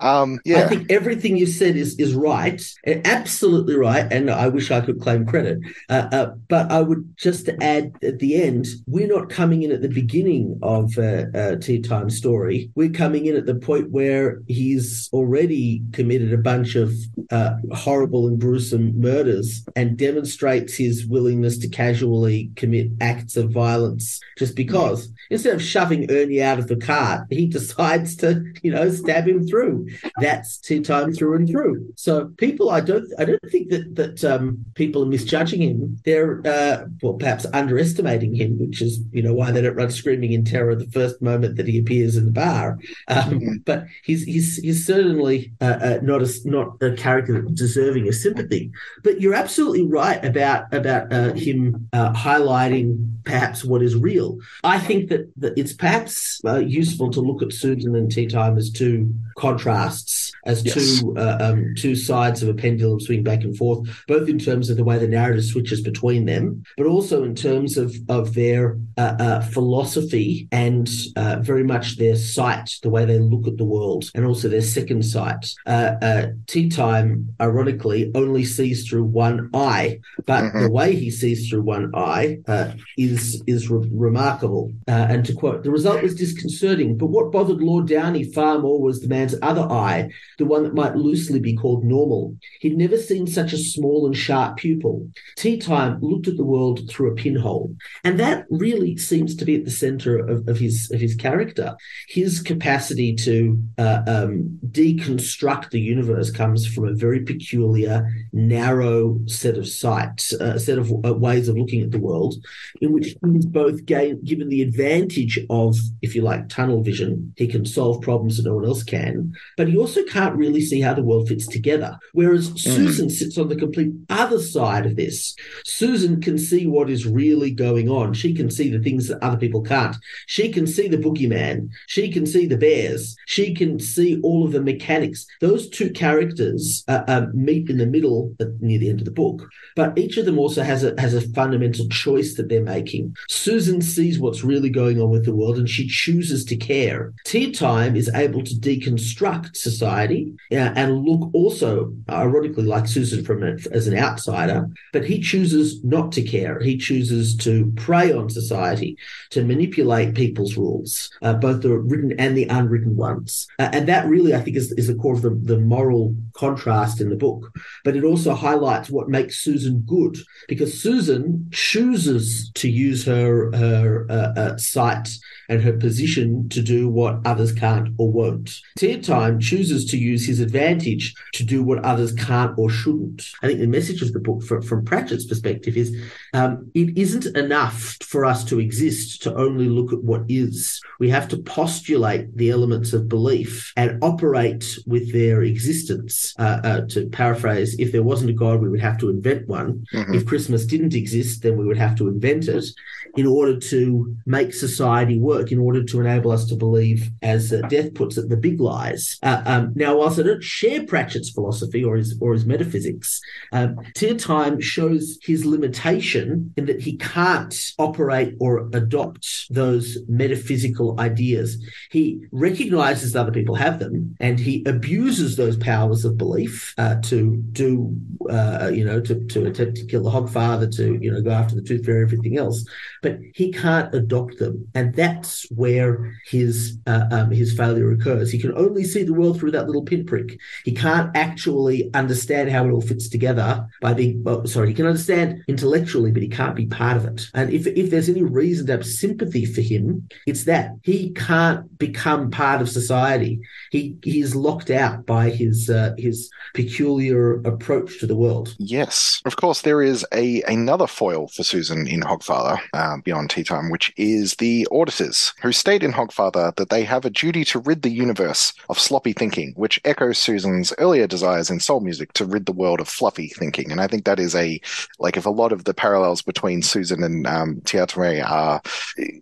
Um, yeah, I think everything you said is is right. Absolutely right, and I wish I could claim credit. Uh, uh, but I would just add at the end, we're not coming in at the beginning of uh, uh, Teatime story. We're coming in at the point where he's already committed a bunch of uh, horrible and gruesome murders and demonstrates his willingness to casually commit acts of violence just because. Instead of shoving Ernie out of the cart, he decides to, you know, stab him through. That's Tea Time through and through. So people, I don't, I don't think that that um, people are misjudging him. They're uh, well, perhaps underestimating him, which is you know why they don't run screaming in terror the first moment that he appears in the bar. Um. But he's he's he's certainly uh, uh, not a not a character deserving of sympathy. But you're absolutely right about about uh, him uh, highlighting perhaps what is real. I think that, that it's perhaps uh, useful to look at Susan and Teatime as two contrasts, as yes. two um, two sides of a pendulum swing back and forth, both in terms of the way the narrative switches between them, but also in terms of of their uh, uh, philosophy and uh, very much their sight, the way they look at the world, and also their second sight. Uh, uh, Teatime, ironically, only sees through one eye, but mm-hmm. the way he sees through one eye uh, is is re- remarkable. and to quote, the result was disconcerting, but what bothered Lord Downey far more was the man's other eye, the one one that might loosely be called normal. He'd never seen such a small and sharp pupil. Teatime looked at the world through a pinhole. And that really seems to be at the center of, of his of his character. His capacity to uh, um, deconstruct the universe comes from a very peculiar, narrow set of sight, a uh, set of uh, ways of looking at the world, in which he's both gain, given the advantage of, if you like, tunnel vision. He can solve problems that no one else can, but he also can't really see how the world fits together. Whereas mm. Susan sits on the complete other side of this. Susan can see what is really going on. She can see the things that other people can't. She can see the boogeyman. She can see the bears. She can see all of the mechanics. Those two characters uh, uh, meet in the middle at, near the end of the book, but each of them also has a has a fundamental choice that they're making. Susan sees what's really going on with the world, and she chooses to care. Teatime is able to deconstruct society and look also, ironically, like Susan from a, as an outsider, but he chooses not to care. He chooses to prey on society, to manipulate people's rules, uh, both the written and the unwritten ones. Uh, and that really, I think, is, is the core of the, the moral contrast in the book. But it also highlights what makes Susan good, because Susan chooses to use her her uh, uh, sight and her position to do what others can't or won't. Time chooses to use his advantage to do what others can't or shouldn't. I think the message of the book, from, from Pratchett's perspective, is um, it isn't enough for us to exist to only look at what is. We have to postulate the elements of belief and operate with their existence. Uh, uh, to paraphrase, if there wasn't a God, we would have to invent one. Mm-hmm. If Christmas didn't exist, then we would have to invent it in order to make society work, in order to enable us to believe, as uh, Death puts it, the big lies. Uh, um, now, whilst I don't share Pratchett's philosophy or his or his metaphysics, um, Teatime shows his limitation in that he can't operate or adopt those metaphysical ideas. He recognizes that other people have them, and he abuses those powers of belief uh, to do, uh, you know, to, to attempt to kill the Hogfather, to you know, go after the Tooth Fairy, everything else but he can't adopt them, and that's where his uh, um, his failure occurs. He can only see the world through that little pinprick. He can't actually understand how it all fits together by being. Well, sorry, he can understand intellectually, but he can't be part of it. And if if there's any reason to have sympathy for him, it's that he can't become part of society. He he's locked out by his uh, his peculiar approach to the world. Yes, of course, there is a another foil for Susan in Hogfather. Uh, beyond Teatime, which is the auditors, who state in Hogfather that they have a duty to rid the universe of sloppy thinking, which echoes Susan's earlier desires in soul music to rid the world of fluffy thinking. And I think that is a, like, if a lot of the parallels between Susan and um, are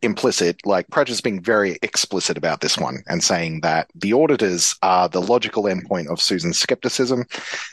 implicit, like, Pratchett's being very explicit about this one and saying that the auditors are the logical endpoint of Susan's skepticism,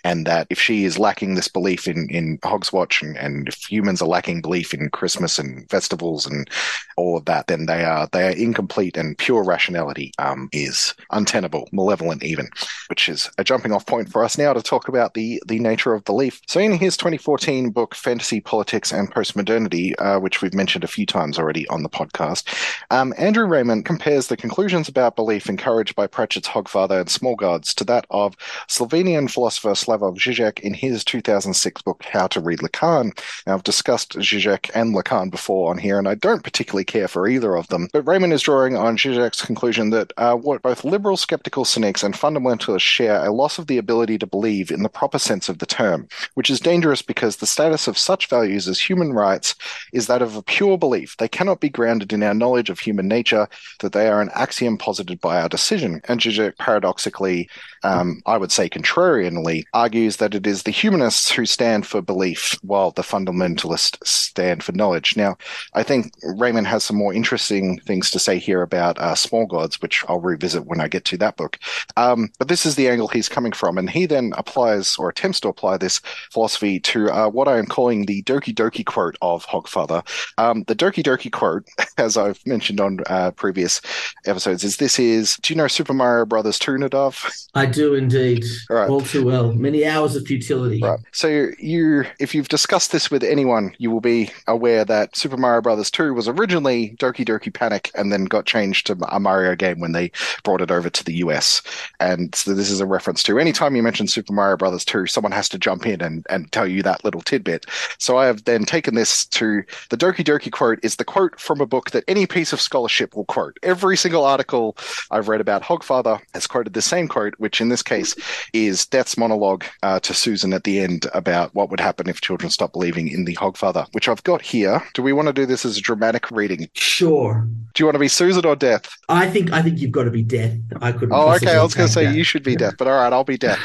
and that if she is lacking this belief in, in Hogswatch and, and if humans are lacking belief in Christmas and festivals and all of that, then they are they are incomplete and pure rationality um, is untenable, malevolent even, which is a jumping off point for us now to talk about the the nature of belief. So in his 2014 book Fantasy, Politics, and Postmodernity, uh, which we've mentioned a few times already on the podcast, um, Andrew Rayment compares the conclusions about belief encouraged by Pratchett's Hogfather and Small Gods to that of Slovenian philosopher Slavoj Žižek in his 2006 book How to Read Lacan. Now, I've discussed Žižek and Lacan before on here, and I don't particularly care for either of them. But Rayment is drawing on Zizek's conclusion that uh, what both liberal skeptical cynics and fundamentalists share a loss of the ability to believe in the proper sense of the term, which is dangerous because the status of such values as human rights is that of a pure belief. They cannot be grounded in our knowledge of human nature, that they are an axiom posited by our decision. And Zizek paradoxically, um, I would say contrarianly, argues that it is the humanists who stand for belief while the fundamentalists stand for knowledge. Now, I think Rayment has some more interesting things to say here about uh, small gods, which I'll revisit when I get to that book. Um, but this is the angle he's coming from, and he then applies or attempts to apply this philosophy to uh, what I am calling the Doki Doki quote of Hogfather. Um, the Doki Doki quote, as I've mentioned on uh, previous episodes, is this is Do you know Super Mario Brothers 2, Nadav? I do indeed. Right. All too well. Many hours of futility. Right. So you, if you've discussed this with anyone, you will be aware that Super Mario Brothers 2 was originally Doki Doki Panic and then got changed to a Mario game when they brought it over to the US. And so this is a reference to anytime you mention Super Mario Brothers 2, someone has to jump in and, and tell you that little tidbit. So I have then taken this to the Doki Doki quote is the quote from a book that any piece of scholarship will quote. Every single article I've read about Hogfather has quoted the same quote, which in this case is Death's monologue uh, to Susan at the end about what would happen if children stop believing in the Hogfather, which I've got here. Do we want to do this as a dramatic reading? Sure. Do you want to be Susan or Death? I think I think you've got to be Death. I couldn't. Oh, okay. I was going to say you should be Death, but all right, I'll be Death.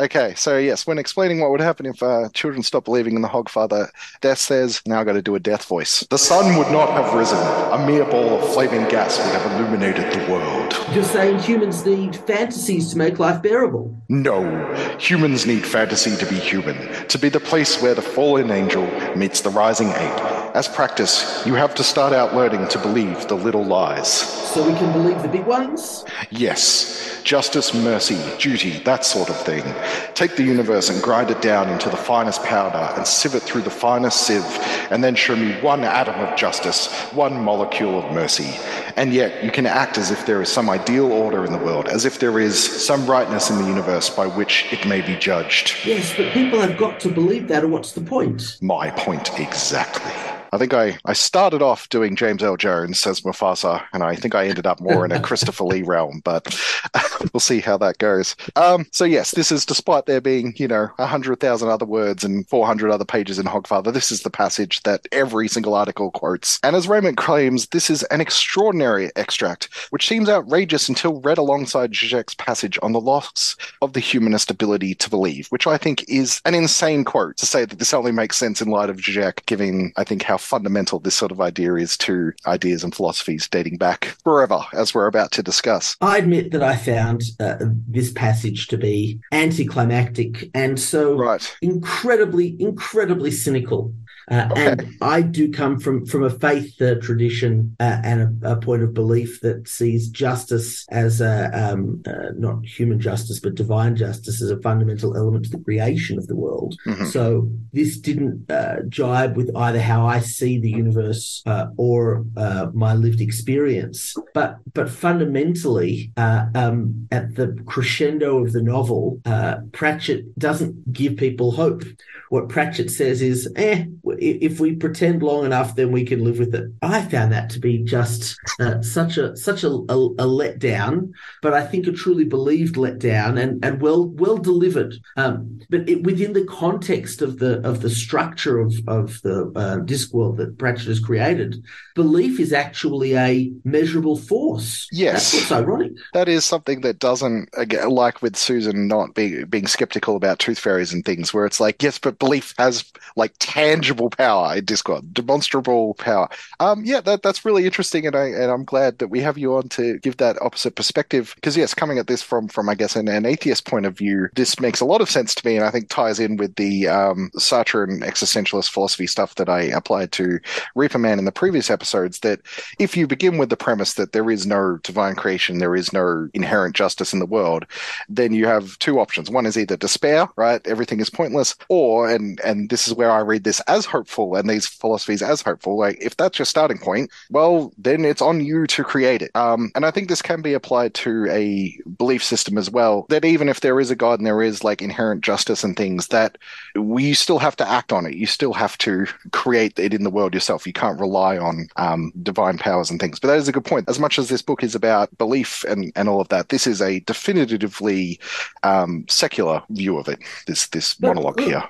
Okay, so yes, when explaining what would happen if uh, children stop believing in the Hogfather, Death says, now I've got to do a Death voice. The sun would not have risen. A mere ball of flaming gas would have illuminated the world. You're saying humans need fantasies to make life bearable. No, humans need fantasy to be human, to be the place where the fallen angel meets the rising ape. As practice, you have to start out learning to believe the little lies. So we can believe the big ones? Yes, justice, mercy, duty, that sort of thing. Take the universe and grind it down into the finest powder and sieve it through the finest sieve, and then show me one atom of justice, one molecule of mercy. And yet, you can act as if there is some ideal order in the world, as if there is some rightness in the universe by which it may be judged. Yes, but people have got to believe that, or what's the point? My point exactly. I think I, I started off doing James Earl Jones as Mufasa, and I think I ended up more in a Christopher Lee realm, but we'll see how that goes. Um, so, yes, this is despite there being, you know, 100,000 other words and 400 other pages in Hogfather, this is the passage that every single article quotes. And as Rayment claims, this is an extraordinary extract, which seems outrageous until read alongside Zizek's passage on the loss of the humanist ability to believe, which I think is an insane quote to say that this only makes sense in light of Zizek, given, I think, how fundamental this sort of idea is to ideas and philosophies dating back forever, as we're about to discuss. I admit that I found uh, this passage to be anticlimactic and so Right. incredibly, incredibly cynical. Uh, Okay. And I do come from from a faith uh, tradition uh, and a, a point of belief that sees justice as a um, uh, not human justice but divine justice as a fundamental element to the creation of the world. Mhm. So this didn't uh, jibe with either how I see the universe uh, or uh, my lived experience. But but fundamentally, uh, um, at the crescendo of the novel, uh, Pratchett doesn't give people hope. What Pratchett says is, "Eh, if we pretend long enough, then we can live with it." I found that to be just uh, such a such a, a, a letdown, but I think a truly believed letdown and and well well delivered. Um, but it, within the context of the of the structure of of the uh, Discworld that Pratchett has created, belief is actually a measurable force. Yes. That's ironic. That is something that doesn't, again, like with Susan not being being skeptical about tooth fairies and things, where it's like, yes, but belief has like tangible power in Discworld, demonstrable power. Um, yeah, that that's really interesting, and I and I'm glad that we have you on to give that opposite perspective. Because yes, coming at this from from I guess an, an atheist point of view, this makes a lot of sense to me, and I think ties in with the um, Sartre and existentialist philosophy stuff that I applied to Reaper Man in the previous episodes. That if you begin with the premise that there is no divine creation, there is no inherent justice in the world, then you have two options. One is either despair, right? Everything is pointless, or and and this is where I read this as hopeful and these philosophies as hopeful. Like if that's your starting point, well, then it's on you to create it. Um, and I think this can be applied to a belief system as well. That even if there is a God and there is like inherent justice and things, that we still have to act on it. You still have to create it in the world yourself. You can't rely on um, divine powers and things. But that is a good point. As much as this book is about belief and, and all of that, this is a definitively um, secular view of it. This this monologue here.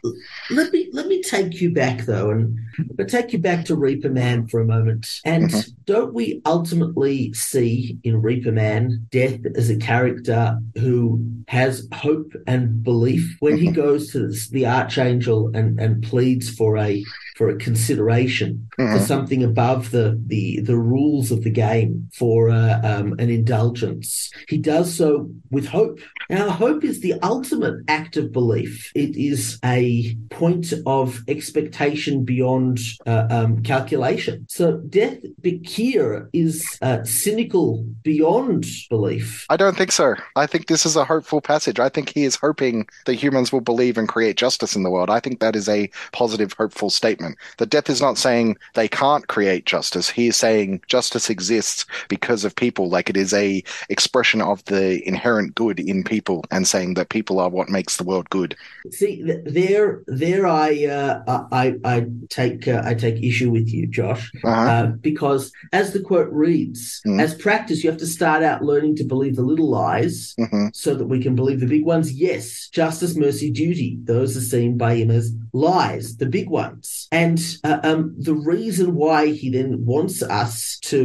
Let me let me take you back though, and but take you back to Reaper Man for a moment. And Mhm. don't we ultimately see in Reaper Man Death as a character who has hope and belief when he goes to the Archangel and and pleads for a for a consideration for Mhm. something above the the the rules of the game for uh, um, an indulgence. He does so with hope. Now, hope is the ultimate act of belief. It is a point of expectation beyond uh, um, calculation. So, death here is uh, cynical beyond belief. I don't think so. I think this is a hopeful passage. I think he is hoping that humans will believe and create justice in the world. I think that is a positive, hopeful statement. Doesn't. The death is not saying they can't create justice. He is saying justice exists because of people. Like it is a expression of the inherent good in people, and saying that people are what makes the world good. See, there, there, I, uh, I, I take, uh, I take issue with you, Josh, Uh-huh. uh, because as the quote reads, Mm. as practice, you have to start out learning to believe the little lies hmm so that we can believe the big ones. Yes, justice, mercy, duty; those are seen by him as lies, the big ones. And uh, um, the reason why he then wants us to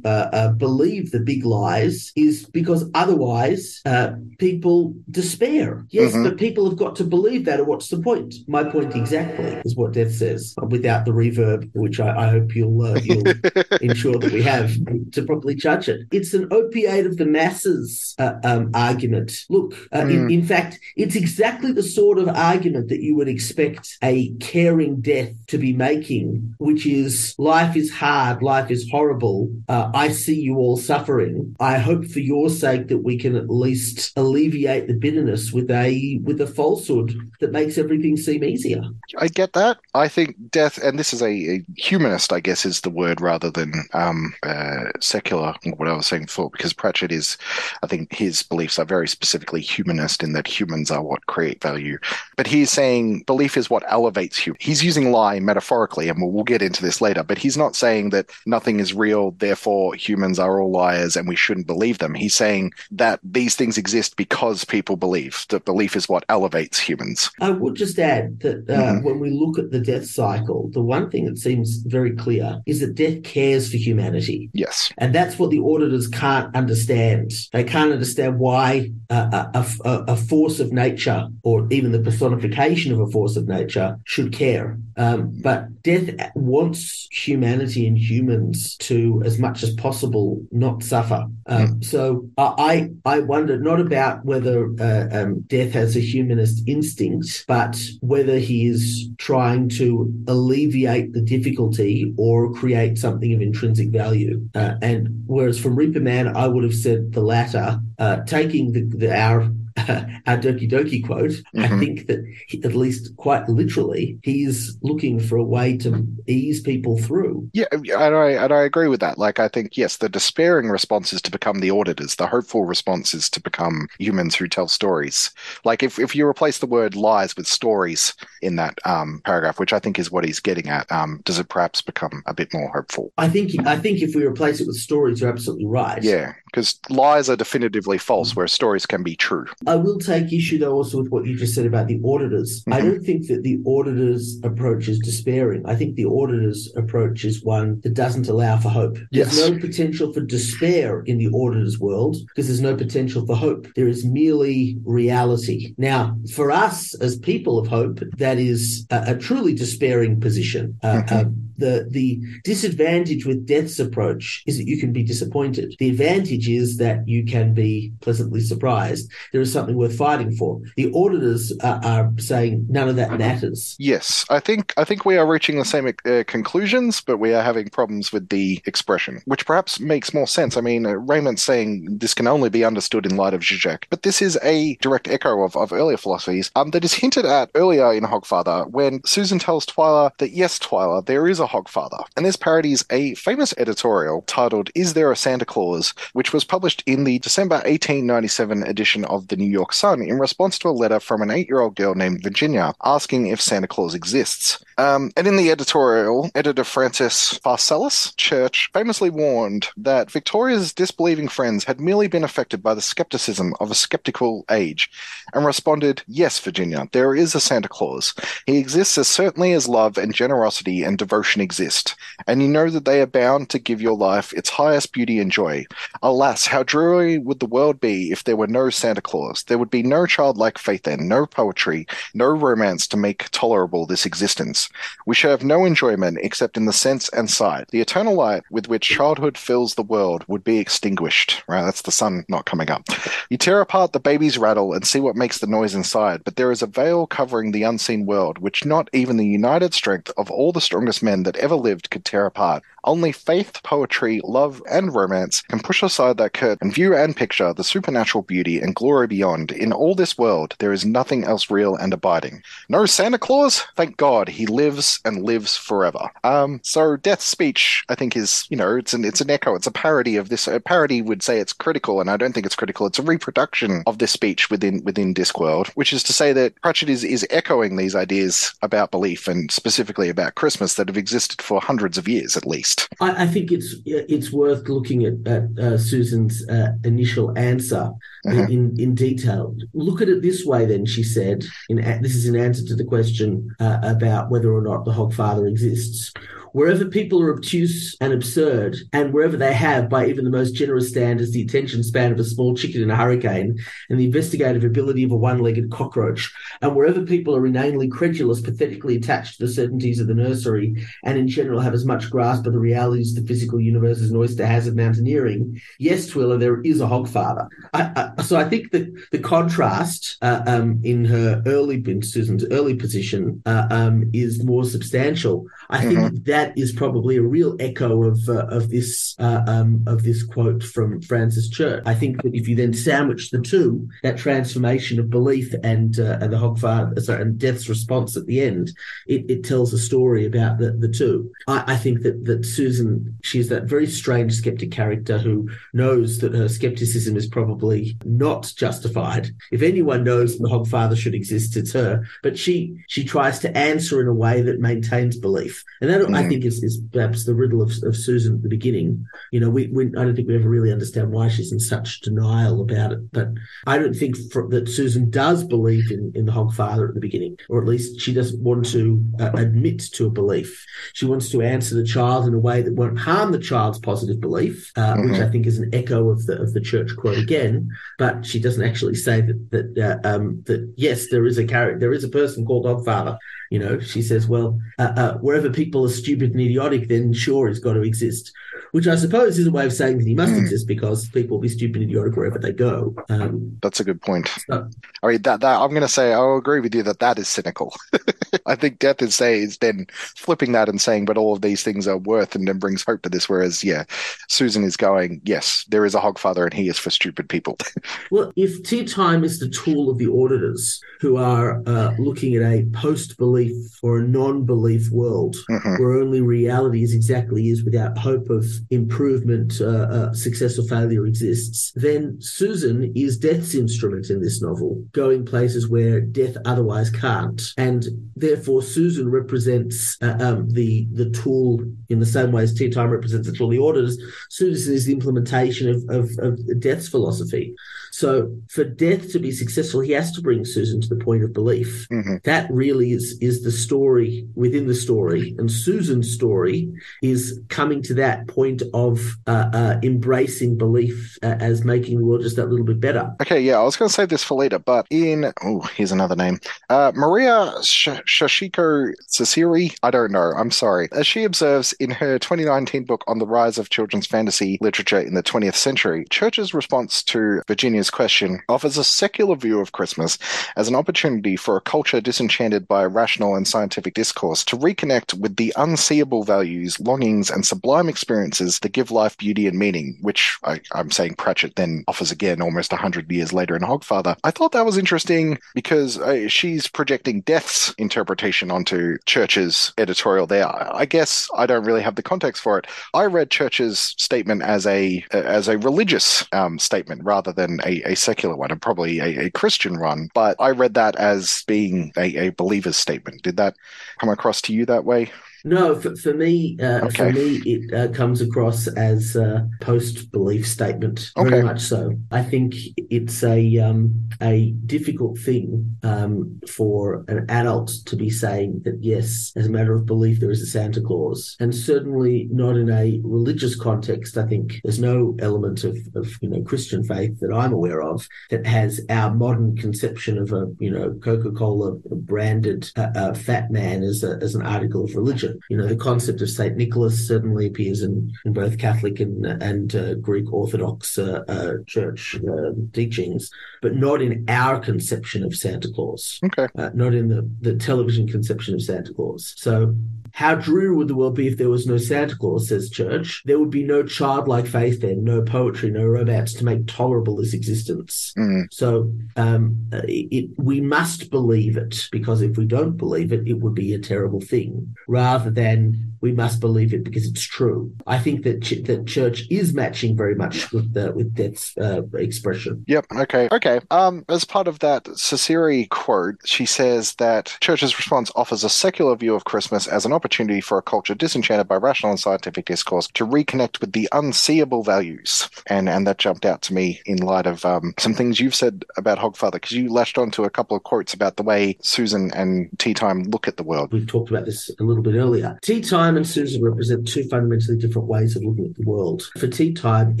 uh, uh, believe the big lies is because otherwise uh, people despair. Yes, Mhm. but people have got to believe that, or what's the point? My point exactly is what Death says, without the reverb, which I, I hope you'll uh, you'll ensure that we have to properly judge it. It's an opiate of the masses uh, um, argument. Look, uh, in, Mm. in fact, it's exactly the sort of argument that you would expect a caring death to be making, which is life is hard, life is horrible. Uh, I see you all suffering. I hope for your sake that we can at least alleviate the bitterness with a with a falsehood that makes everything seem easier. I get that. I think death, and this is a, a humanist, I guess, is the word rather than um, uh, secular, what I was saying before, because Pratchett is, I think his beliefs are very specifically humanist in that humans are what create value. But he's saying belief is what elevates you. He's using lie metaphorically, and we'll, we'll get into this later, but he's not saying that nothing is real, therefore humans are all liars and we shouldn't believe them. He's saying that these things exist because people believe, that belief is what elevates humans. I would just add that uh, Mhm. when we look at the death cycle, the one thing that seems very clear is that death cares for humanity. Yes. And that's what the auditors can't understand. They can't understand why uh, a, a, a force of nature, or even the personification of a force of nature, should care. Um, but death wants humanity and humans to, as much as possible, not suffer. Um, So I I wonder not about whether uh, um, death has a humanist instinct, but whether he is trying to alleviate the difficulty or create something of intrinsic value. Uh, and whereas from Reaper Man, I would have said the latter, uh, taking the, the our our Doki Doki quote, I Mhm. think that he, at least quite literally, he's looking for a way to ease people through. Yeah, and I and I agree with that. Like, I think yes, the despairing response is to become the auditors. The hopeful response is to become humans who tell stories. Like, if if you replace the word lies with stories in that um, paragraph, which I think is what he's getting at, um, does it perhaps become a bit more hopeful? I think I think if we replace it with stories, you're absolutely right. Yeah, because lies are definitively false, whereas stories can be true. I will take issue though also with what you just said about the auditors. I Mhm. don't think that the auditors' approach is despairing. I think the auditors' approach is one that doesn't allow for hope. There's Yes. no potential for despair in the auditors' world because there's no potential for hope. There is merely reality. Now, for us as people of hope, that is a, a truly despairing position. Uh, Mhm. uh, the the disadvantage with death's approach is that you can be disappointed. The advantage is that you can be pleasantly surprised. There is something worth fighting for. The auditors are, are saying none of that matters. Yes, I think I think we are reaching the same uh, conclusions, but we are having problems with the expression, which perhaps makes more sense. I mean, uh, Rayment's saying this can only be understood in light of Zizek, but this is a direct echo of, of earlier philosophies um, that is hinted at earlier in Hogfather when Susan tells Twyla that yes, Twyla, there is a Hogfather, and this parodies a famous editorial titled "Is There a Santa Claus?" which was published in the December 1897 edition of the New York Sun in response to a letter from an eight-year-old girl named Virginia asking if Santa Claus exists. Um, and in the editorial, editor Francis Pharcellus Church famously warned that Victoria's disbelieving friends had merely been affected by the skepticism of a skeptical age, and responded, Yes, Virginia, there is a Santa Claus. He exists as certainly as love and generosity and devotion exist, and you know that they are bound to give your life its highest beauty and joy. Alas, how dreary would the world be if there were no Santa Claus? There would be no childlike faith then, no poetry, no romance to make tolerable this existence. We should have no enjoyment except in the sense and sight. The eternal light with which childhood fills the world would be extinguished. Right, that's the sun not coming up. You tear apart the baby's rattle and see what makes the noise inside, but there is a veil covering the unseen world, which not even the united strength of all the strongest men that ever lived could tear apart. Only faith, poetry, love, and romance can push aside that curtain and view and picture the supernatural beauty and glory beyond. In all this world, there is nothing else real and abiding. No Santa Claus? Thank God, he lives and lives forever. Um, so Death's speech, I think, is you know, it's an it's an echo, it's a parody of this. A parody would say it's critical, and I don't think it's critical. It's a reproduction of this speech within within Discworld, which is to say that Pratchett is is echoing these ideas about belief and specifically about Christmas that have existed for hundreds of years at least. I, I think it's it's worth looking at, at uh, Susan's uh, initial answer Mhm. in, in detail. Look at it this way, then, she said. In, this is in answer to the question uh, about whether or not the Hogfather exists. Wherever people are obtuse and absurd, and wherever they have, by even the most generous standards, the attention span of a small chicken in a hurricane and the investigative ability of a one legged cockroach, and wherever people are inanely credulous, pathetically attached to the certainties of the nursery, and in general have as much grasp of the realities of the physical universe as an oyster has of mountaineering, yes, Twyla, there is a Hogfather. I, I, so I think that the contrast uh, um, in her early, in Susan's early position, uh, um, is more substantial. I think that is probably a real echo of uh, of this uh, um, of this quote from Francis Church. I think that if you then sandwich the two, that transformation of belief and uh, and the Hogfather, sorry, and Death's response at the end, it, it tells a story about the, the two. I, I think that that Susan, she's that very strange skeptic character who knows that her skepticism is probably not justified. If anyone knows the Hogfather should exist, it's her. But she she tries to answer in a way that maintains belief, and that I Mhm. think is, is perhaps the riddle of, of Susan at the beginning. You know, we, we I don't think we ever really understand why she's in such denial about it. But I don't think fr that Susan does believe in in the Hogfather at the beginning, or at least she doesn't want to uh, admit to a belief. She wants to answer the child in a way that won't harm the child's positive belief, uh, which Mhm. I think is an echo of the of the church quote again. But she doesn't actually say that that uh, um, that yes, there is a character, there is a person called Hogfather. You know, she says, well, uh, uh, wherever people are stupid and idiotic, then sure, it's got to exist. Which I suppose is a way of saying that he must Hmm. exist because people will be stupid and idiotic wherever they go. Um, That's a good point. so- I mean that that I'm going to say I'll agree with you that that is cynical. I think Death is say is then flipping that and saying, but all of these things are worth and then brings hope to this. Whereas, yeah, Susan is going, yes, there is a Hogfather and he is for stupid people. Well, if Teatime is the tool of the auditors who are uh, looking at a post belief or a non belief world Mhm. where only reality is exactly is without hope of improvement, uh, uh, success or failure exists, then Susan is death's instrument in this novel, going places where death otherwise can't. And therefore, Susan represents uh, um, the, the tool in the same way as Teatime represents the tool the auditors. Susan is the implementation of, of, of death's philosophy. So for Death to be successful, he has to bring Susan to the point of belief. Mhm. That really is is the story within the story, and Susan's story is coming to that point of uh, uh, embracing belief uh, as making the world just that little bit better. Okay, yeah, I was going to save this for later, but in oh, here's another name, uh, Maria Sh- Shashiko Sasiri. I don't know. I'm sorry. As she observes in her 2019 book on the rise of children's fantasy literature in the 20th century, Church's response to Virginia's question offers a secular view of Christmas as an opportunity for a culture disenchanted by rational and scientific discourse to reconnect with the unseeable values, longings, and sublime experiences that give life beauty and meaning, which I, I'm saying Pratchett then offers again almost 100 years later in Hogfather. I thought that was interesting because uh, she's projecting Death's interpretation onto Church's editorial there. I I guess I don't really have the context for it. I read Church's statement as a as a religious um, statement rather than a, a secular one, and probably a, a Christian one. But I read that as being a, a believer's statement. Did that come across to you that way? No, for, for me, uh, for me, it uh, comes across as a post-belief statement. Very much so. I think it's a um, a difficult thing um, for an adult to be saying that yes, as a matter of belief, there is a Santa Claus, and certainly not in a religious context. I think there's no element of, of you know Christian faith that I'm aware of that has our modern conception of a you know Coca-Cola branded uh, uh, fat man as a, as an article of religion. Religion. You know, the concept of Saint Nicholas certainly appears in, in both Catholic and and uh, Greek Orthodox uh, uh, church uh, teachings, but not in our conception of Santa Claus. Okay. Uh, not in the the television conception of Santa Claus. So how dreary would the world be if there was no Santa Claus, says Church? There would be no childlike faith then, no poetry, no romance to make tolerable this existence. Mm. So um, it, we must believe it because if we don't believe it, it would be a terrible thing rather than we must believe it because it's true. I think that ch- that church is matching very much with the, with Death's uh, expression. Yep. Okay. Okay. Um, as part of that Cecire quote, she says that church's response offers a secular view of Christmas as an opportunity for a culture disenchanted by rational and scientific discourse to reconnect with the unseeable values, and and that jumped out to me in light of um, some things you've said about Hogfather because you latched onto a couple of quotes about the way Susan and Teatime look at the world. We've talked about this a little bit earlier. Teatime and Susan represent two fundamentally different ways of looking at the world. For Teatime,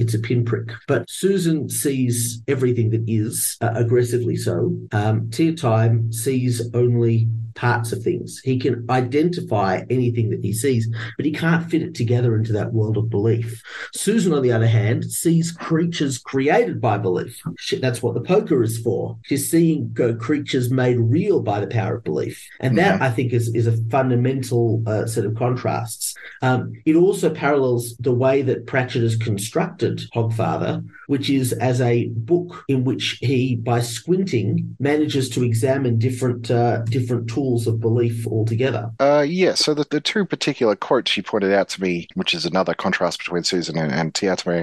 it's a pinprick, but Susan sees everything that is, uh, aggressively so. Um, Teatime sees only parts of things. He can identify anything that he sees, but he can't fit it together into that world of belief. Susan, on the other hand, sees creatures created by belief. She, that's what the poker is for. She's seeing creatures made real by the power of belief. And that, Mhm. I think, is, is a fundamental uh, set of contrasts. Um, it also parallels the way that Pratchett has constructed Hogfather, which is as a book in which he, by squinting, manages to examine different uh, different tools of belief altogether. Uh, yeah, so the, the two particular quotes she pointed out to me, which is another contrast between Susan and, and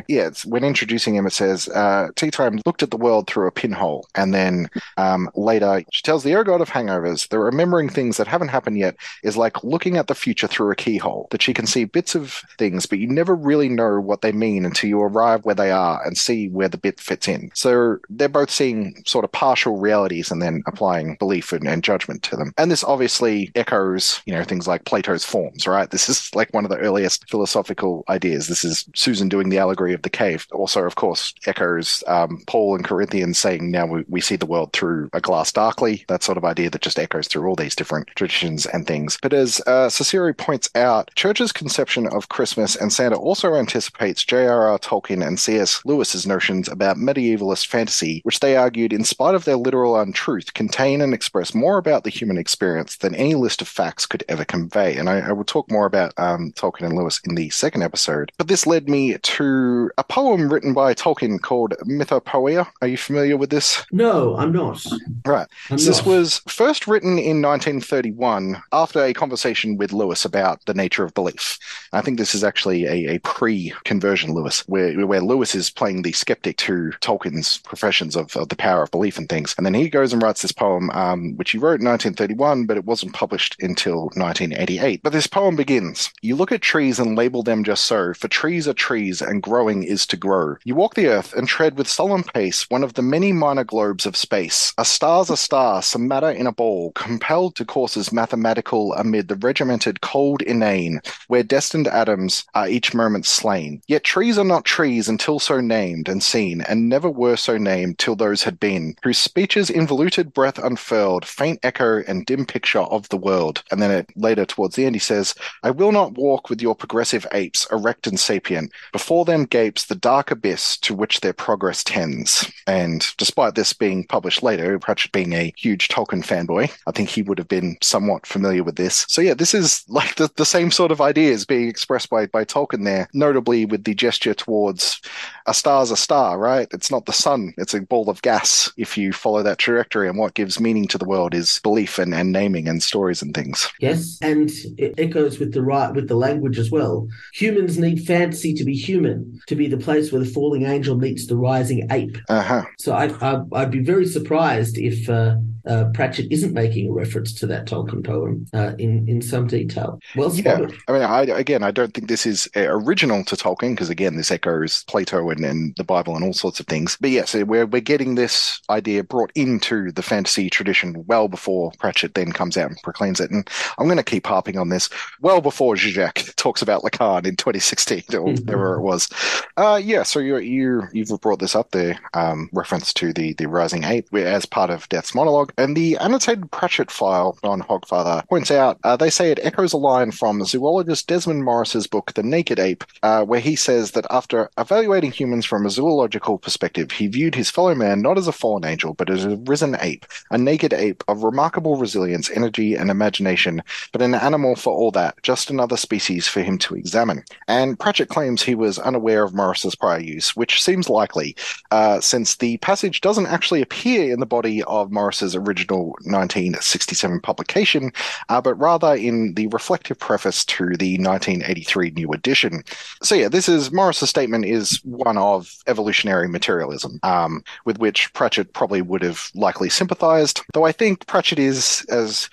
yeah, when introducing him, it says, uh, Teatime looked at the world through a pinhole. And then um, later, she tells the god of hangovers, the remembering things that haven't happened yet is like looking at the future through a keyhole, that she can see bits of things, but you never really know what they mean until you arrive where they are and see where the bit fits in. So they're both seeing sort of partial realities and then applying belief and, and judgment to them. And this obviously echoes, you know, things like Plato's forms, right? This is like one of the earliest philosophical ideas. This is Susan doing the allegory of the cave. Also, of course, echoes um, Paul and Corinthians saying, now we, we see the world through a glass darkly, that sort of idea that just echoes through all these different traditions and things. But as uh, Cecire points out, Church's conception of Christmas and Santa also anticipates J.R.R. Tolkien and C.S. Lewis's notions about medievalist fantasy, which they argued, in spite of their literal untruth, contain and express more about the human experience than any list of facts could ever convey. And I, I will talk more about um, Tolkien and Lewis in the second episode. But this led me to a poem written by Tolkien called Mythopoeia. Are you familiar with this? No, I'm not. Right. I'm So this was first written in 1931 after a conversation with Lewis about the nature of belief. I think this is actually a, a pre-conversion Lewis, where, where Lewis is playing the skeptic to Tolkien's professions of, of the power of belief and things. And then he goes and writes this poem, um, which he wrote in 1931, but it wasn't published until 1988. But this poem begins, You look at trees and label them just so, for trees are trees and growing is to grow. You walk the earth and tread with solemn pace one of the many minor globes of space. A star's a star, some matter in a ball, compelled to courses mathematical amid the regimented cold inane, where destined atoms are each moment slain. Yet trees are not trees until so named and seen, and never were so named till those had been, whose speeches involuted breath unfurled, faint echo and dim picture of the world. And then it, later towards the end he says, I will not walk with your progressive apes, erect and sapient. Before them gapes the dark abyss to which their progress tends. And despite this being published later, Pratchett being a huge Tolkien fanboy, I think he would have been somewhat familiar with this. So yeah, this is like the, the same sort of ideas being expressed by, by Tolkien there, notably with the gesture towards a star's a star, right? It's not the sun, it's a ball of gas if you follow that trajectory. And what gives meaning to the world is belief and, and naming and stories and things. Yes, and it echoes with the right with the language as well. Humans need fantasy to be human, to be the place where the falling angel meets the rising ape. Uh huh. So I, I, I'd be very surprised if uh, uh, Pratchett isn't making a reference to that Tolkien poem uh, in in some detail. Well Yeah. I mean, I again, I don't think this is uh, original to Tolkien because again, this echoes Plato and, and the Bible and all sorts of things. But yes, we're we're getting this idea brought into the fantasy tradition well before Pratchett then comes out and proclaims it. And I'm going to keep harping on this well before Zizek talks about Lacan in 2016 or whatever it was. Uh, yeah, so you you you've brought this up there, um, reference to the the rising ape as part of Death's monologue. And the annotated Pratchett file on Hogfather points out uh, they say it echoes a line from zoologist Desmond Morris's book, The Naked Ape, uh, where he says that after evaluating humans from a zoological perspective, he viewed his fellow man not as a fallen angel, but as a risen ape, a naked ape of remarkable resilience, energy, and imagination, but an animal for all that, just another species for him to examine. And Pratchett claims he was unaware of Morris's prior use, which seems likely, uh, since the passage doesn't actually appear in the body of Morris's original 1967 publication, uh, but rather in the reflective preface to the 1983 new edition. So yeah, this is Morris's statement is one of evolutionary materialism, um, with which Pratchett probably would have likely sympathized. Though I think Pratchett is, as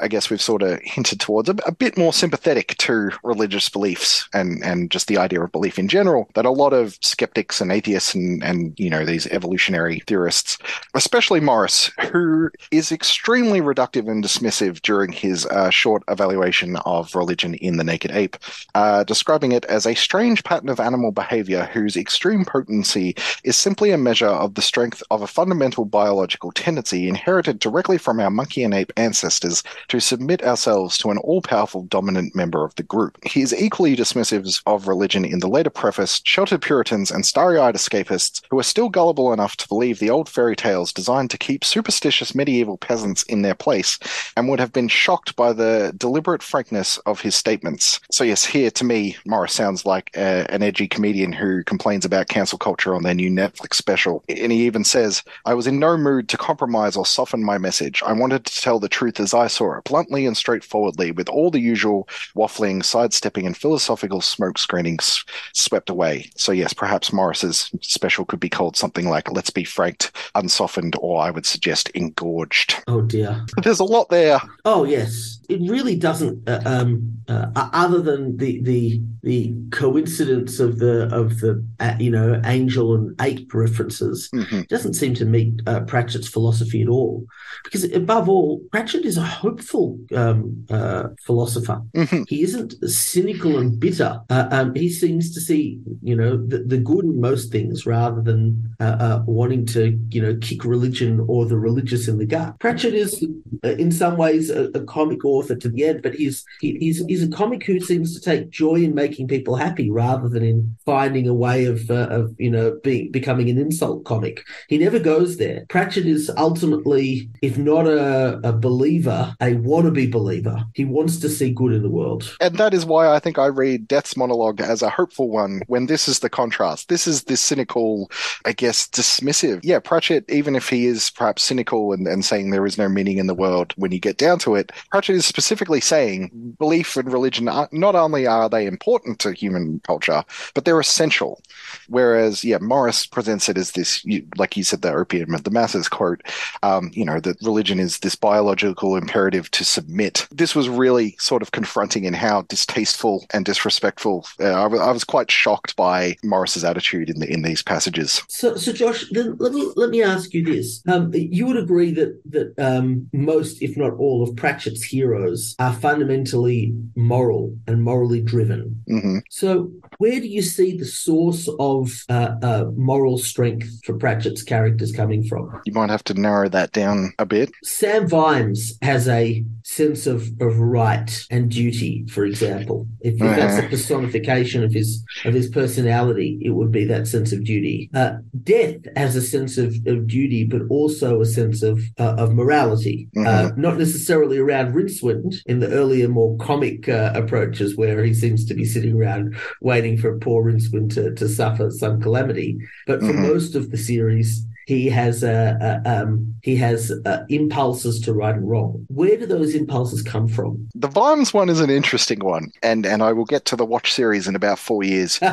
I guess we've sort of hinted towards, a, a bit more sympathetic to religious beliefs and and just the idea of belief in general that a lot of skeptics and atheists and and you know these evolutionary theorists, especially Morris, who is extremely reductive and dismissive during his uh, short evaluation of religion in the Naked Ape, uh, describing it as a strange pattern of animal behavior whose extreme potency is simply a measure of the strength of a fundamental biological tendency inherited directly from our monkey and ape ancestors to submit ourselves to an all powerful dominant member of the group. He is equally dismissive of religion in the later preface, sheltered Puritans and starry eyed escapists who are still gullible enough to believe the old fairy tales designed to keep superstitious medieval peasants in their place and would have been shocked by the deliberate frankness of his statements. So, yes, here to me, Morris sounds like an edgy comedian who complains about cancel culture on their new Netflix special. And he even says, I was in no mood to compromise or soften my message. I wanted to tell the truth as I saw it, bluntly and straightforwardly, with all the usual waffling, sidestepping, and philosophical smoke screenings swept away. So, yes, perhaps Morris's special could be called something like Let's Be Franked, Unsoftened, or I would suggest Engorged. Oh dear. There's a lot there. Oh yes, it really doesn't. Uh, um, uh, other than the the the coincidence of the of the uh, you know angel and ape references, Mhm. doesn't seem to meet uh, Pratchett's philosophy at all. Because above all, Pratchett is a hopeful um, uh, philosopher. Mhm. He isn't cynical and bitter. Uh, um, he seems to see, you know, the, the good in most things rather than uh, uh, wanting to, you know, kick religion or the religious in the gut. Pratchett is, uh, in some ways, a, a comic author to the end, but he's he, he's he's a comic who seems to take joy in making people happy rather than in finding a way of uh, of you know being becoming an insult comic. He never goes there. Pratchett is ultimately, if not a, a believer, a wannabe believer. He wants to see good in the world. And that is why I think I read Death's monologue as a hopeful one when this is the contrast. This is this cynical, I guess, dismissive. Yeah, Pratchett, even if he is perhaps cynical and, and saying there is no meaning in the world, when you get down to it, Pratchett is specifically saying belief and religion are, not only are they important to human culture, but they're essential. Whereas, yeah, Morris presents it as this, like you said, the opium of the masses quote, um, you know, that religion is this biological imperative to submit. This was really sort of confronting in how distasteful and disrespectful. Uh, I, was quite shocked by Morris's attitude in the in these passages. So, so Josh, then let me let me ask you this: um, You would agree that that um, most, if not all, of Pratchett's heroes are fundamentally moral and morally driven. hmm So, where do you see the source of uh, uh, moral strength for Pratchett's characters coming from? You might have to narrow that down a bit. Sam Vimes has a sense of, of right and duty, for example. If, if that's a personification of his of his personality, it would be that sense of duty. Uh, Death has a sense of, of duty, but also a sense of uh, of morality. Uh, not necessarily around Rincewind in the earlier, more comic uh, approaches, where he seems to be sitting around waiting for poor Rincewind to, to suffer some calamity. But for Mhm. most of the series, he has uh, uh, um, he has uh, impulses to right and wrong. Where do those impulses come from? The Vimes one is an interesting one, and and I will get to the watch series in about four years.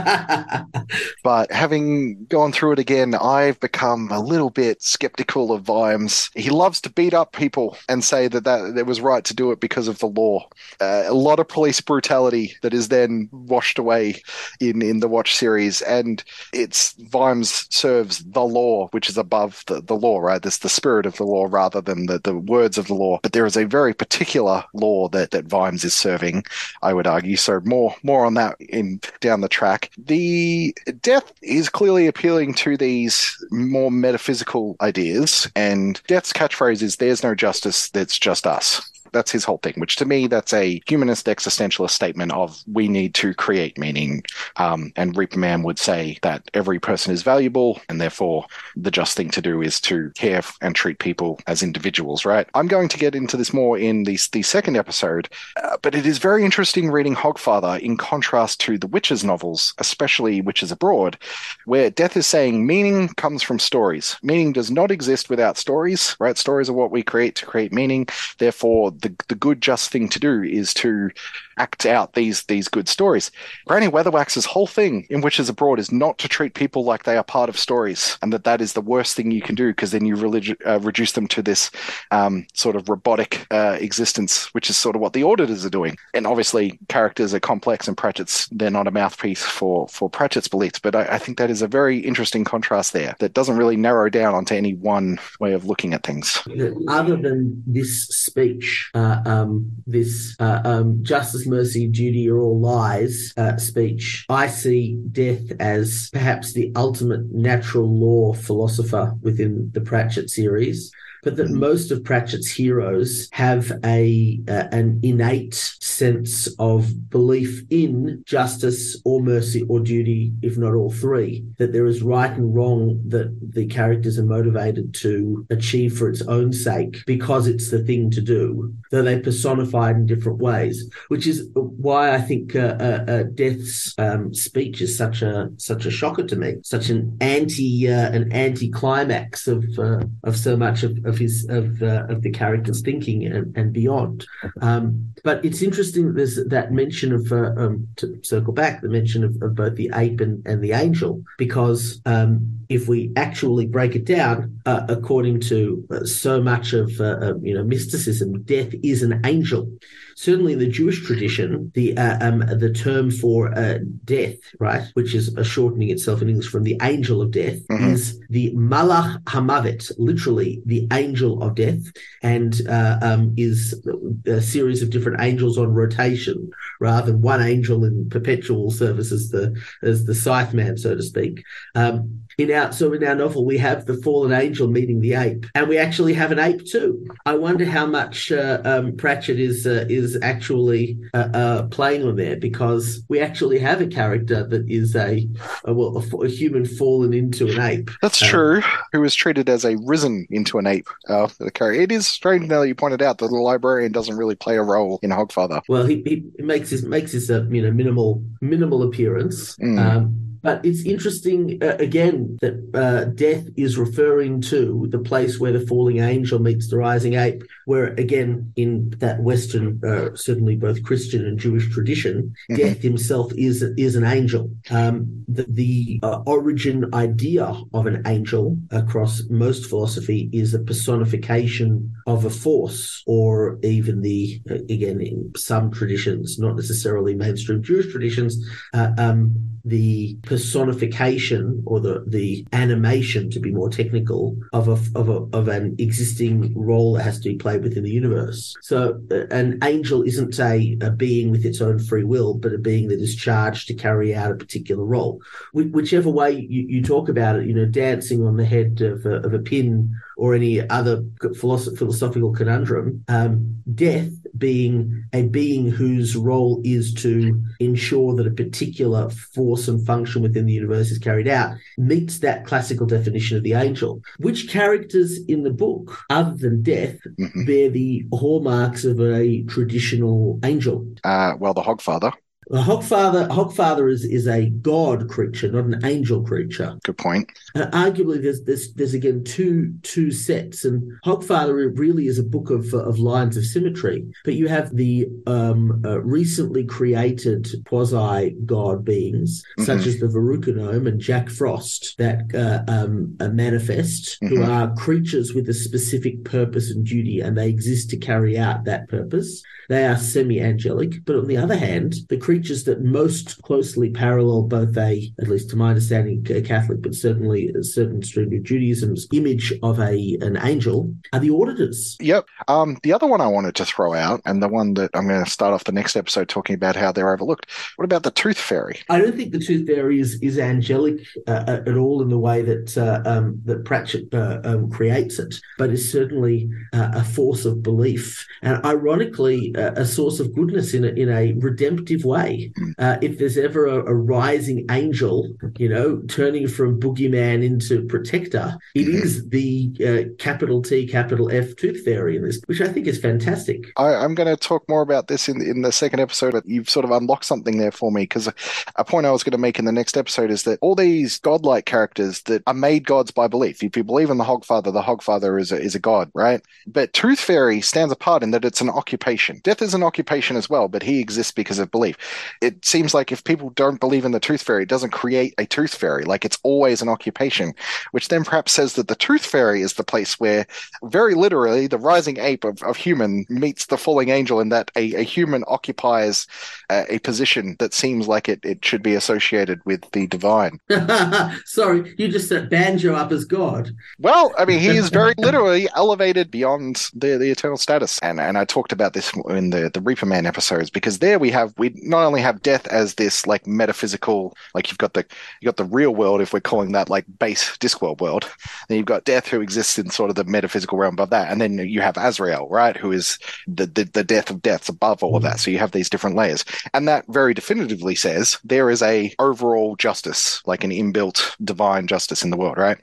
But having gone through it again, I've become a little bit skeptical of Vimes. He loves to beat up people and say that that it was right to do it because of the law. Uh, a lot of police brutality that is then washed away in in the Watch series, and it's Vimes serves the law, which is a above the, the law, right? There's the spirit of the law rather than the, the words of the law. But there is a very particular law that, that Vimes is serving, I would argue. So more more on that in down the track. The death is clearly appealing to these more metaphysical ideas, and Death's catchphrase is there's no justice, that's just us. That's his whole thing, which to me, that's a humanist existentialist statement of we need to create meaning. Um, and Reaper Man would say that every person is valuable, and therefore the just thing to do is to care and treat people as individuals, right? I'm going to get into this more in the, the second episode, uh, but it is very interesting reading Hogfather in contrast to the Witches novels, especially Witches Abroad, where Death is saying meaning comes from stories. Meaning does not exist without stories, right? Stories are what we create to create meaning. Therefore, the the good just thing to do is to act out these these good stories. Granny Weatherwax's whole thing in Witches Abroad is not to treat people like they are part of stories, and that that is the worst thing you can do because then you religi- uh, reduce them to this um, sort of robotic uh, existence, which is sort of what the auditors are doing. And obviously, characters are complex, and Pratchett's they're not a mouthpiece for for Pratchett's beliefs. But I, I think that is a very interesting contrast there that doesn't really narrow down onto any one way of looking at things. Other than this speech, uh, um, this uh, um, justice, mercy, duty are all lies uh, speech, I see death as perhaps the ultimate natural law philosopher within the Pratchett series but that most of Pratchett's heroes have a uh, an innate sense of belief in justice or mercy or duty, if not all three. That there is right and wrong that the characters are motivated to achieve for its own sake because it's the thing to do. Though they personified in different ways, which is why I think uh, uh, uh Death's um, speech is such a such a shocker to me, such an anti uh, an anti climax of uh, of so much of, of his of uh, of the character's thinking and, and beyond. Um, but it's interesting that there's that mention of uh, um, to circle back the mention of, of both the ape and, and the angel because um, if we actually break it down uh, according to uh, so much of uh, you know mysticism, death is an angel certainly in the Jewish tradition, the uh, um, the term for uh, death, right, which is a shortening itself in English from the angel of death, mm-hmm. is the Malach Hamavet, literally the angel of death, and uh, um, is a series of different angels on rotation rather than one angel in perpetual service as the as the scythe man, so to speak. Um, in our so in our novel we have the fallen angel meeting the ape, and we actually have an ape too. I wonder how much uh, um, Pratchett is uh, is actually uh, uh playing on there because we actually have a character that is a, a well a, a, human fallen into an ape. That's um, true. Who was treated as a risen into an ape. Uh, the character. It is strange now that you pointed out that the librarian doesn't really play a role in Hogfather. Well, he, he makes his makes his uh, you know minimal minimal appearance. Mm. Um, but it's interesting, uh, again, that uh, death is referring to the place where the falling angel meets the rising ape, where, again, in that Western, uh, certainly both Christian and Jewish tradition, mm-hmm. death himself is, is an angel. Um, the, the uh, origin idea of an angel across most philosophy is a personification of a force, or even the, uh, again, in some traditions, not necessarily mainstream Jewish traditions, uh, um, the personification or the, the animation, to be more technical, of a, of a, of an existing role that has to be played within the universe. So uh, an angel isn't a, a being with its own free will, but a being that is charged to carry out a particular role. Wh- whichever way you, you talk about it, you know, dancing on the head of a, of a pin or any other philosoph- philosophical conundrum, um, death being a being whose role is to ensure that a particular force and function within the universe is carried out, meets that classical definition of the angel. Which characters in the book, other than death, mm-hmm. bear the hallmarks of a traditional angel? Uh, well, the Hogfather. The Hogfather, Hogfather is, is a god creature, not an angel creature. Good point. Uh, arguably, there's, there's there's again two two sets, and Hogfather really is a book of of lines of symmetry. But you have the um, uh, recently created quasi god beings, mm-hmm. such as the Verruca Gnome and Jack Frost, that uh, um, manifest, mm-hmm. who are creatures with a specific purpose and duty, and they exist to carry out that purpose. They are semi angelic, but on the other hand, the creatures that most closely parallel both a, at least to my understanding, a Catholic, but certainly a certain stream of Judaism's image of a an angel are the auditors. Yep. Um, the other one I wanted to throw out, and the one that I'm going to start off the next episode talking about how they're overlooked. What about the Tooth Fairy? I don't think the Tooth Fairy is, is angelic uh, at all in the way that uh, um, that Pratchett uh, um, creates it, but is certainly uh, a force of belief and, ironically, uh, a source of goodness in a, in a redemptive way. Hmm. Uh, if there's ever a, a, rising angel, you know, turning from boogeyman into protector, it is hmm. is the capital T, capital F Tooth Fairy in this, which I think is fantastic. I, I'm going to talk more about this in in the second episode, but you've sort of unlocked something there for me because a point I was going to make in the next episode is that all these godlike characters that are made gods by belief. If you believe in the Hogfather, the Hogfather is a, is a god, right? But Tooth Fairy stands apart in that it's an occupation. Death is an occupation as well, but he exists because of belief. It seems like if people don't believe in the Tooth Fairy, it doesn't create a Tooth Fairy. Like it's always an occupation, which then perhaps says that the Tooth Fairy is the place where, very literally, the rising ape of, of human meets the falling angel in that a, a human occupies uh, a position that seems like it, it should be associated with the divine. Sorry, you just set Banjo up as God. Well, I mean, he is very literally elevated beyond the, the eternal status. And and I talked about this in the, the Reaper Man episodes because there we have we not only have death as this like metaphysical, like you've got the you've got the real world, if we're calling that like base Discworld world. Then you've got death who exists in sort of the metaphysical realm above that. And then you have Azrael, right, who is the the, the death of deaths above all of that. So you have these different layers. And that very definitively says there is a overall justice, like an inbuilt divine justice in the world, right?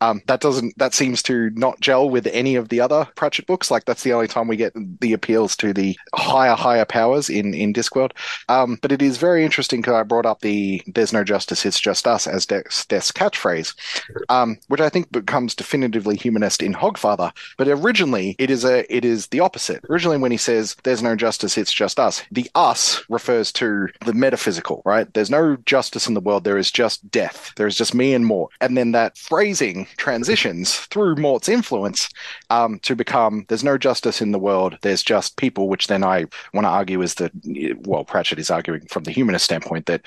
Um, that doesn't that seems to not gel with any of the other Pratchett books. Like that's the only time we get the appeals to the higher higher powers in in Discworld. Um, but it is very interesting because I brought up the "There's no justice, it's just us" as Death's, Death's catchphrase, um, which I think becomes definitively humanist in Hogfather. But originally, it is a it is the opposite. Originally, when he says "There's no justice, it's just us," the "us" refers to the metaphysical. Right? There's no justice in the world. There is just death. There is just me and Mort. And then that phrasing transitions through Mort's influence um, to become there's no justice in the world, there's just people, which then I want to argue is that, well, Pratchett is arguing from the humanist standpoint that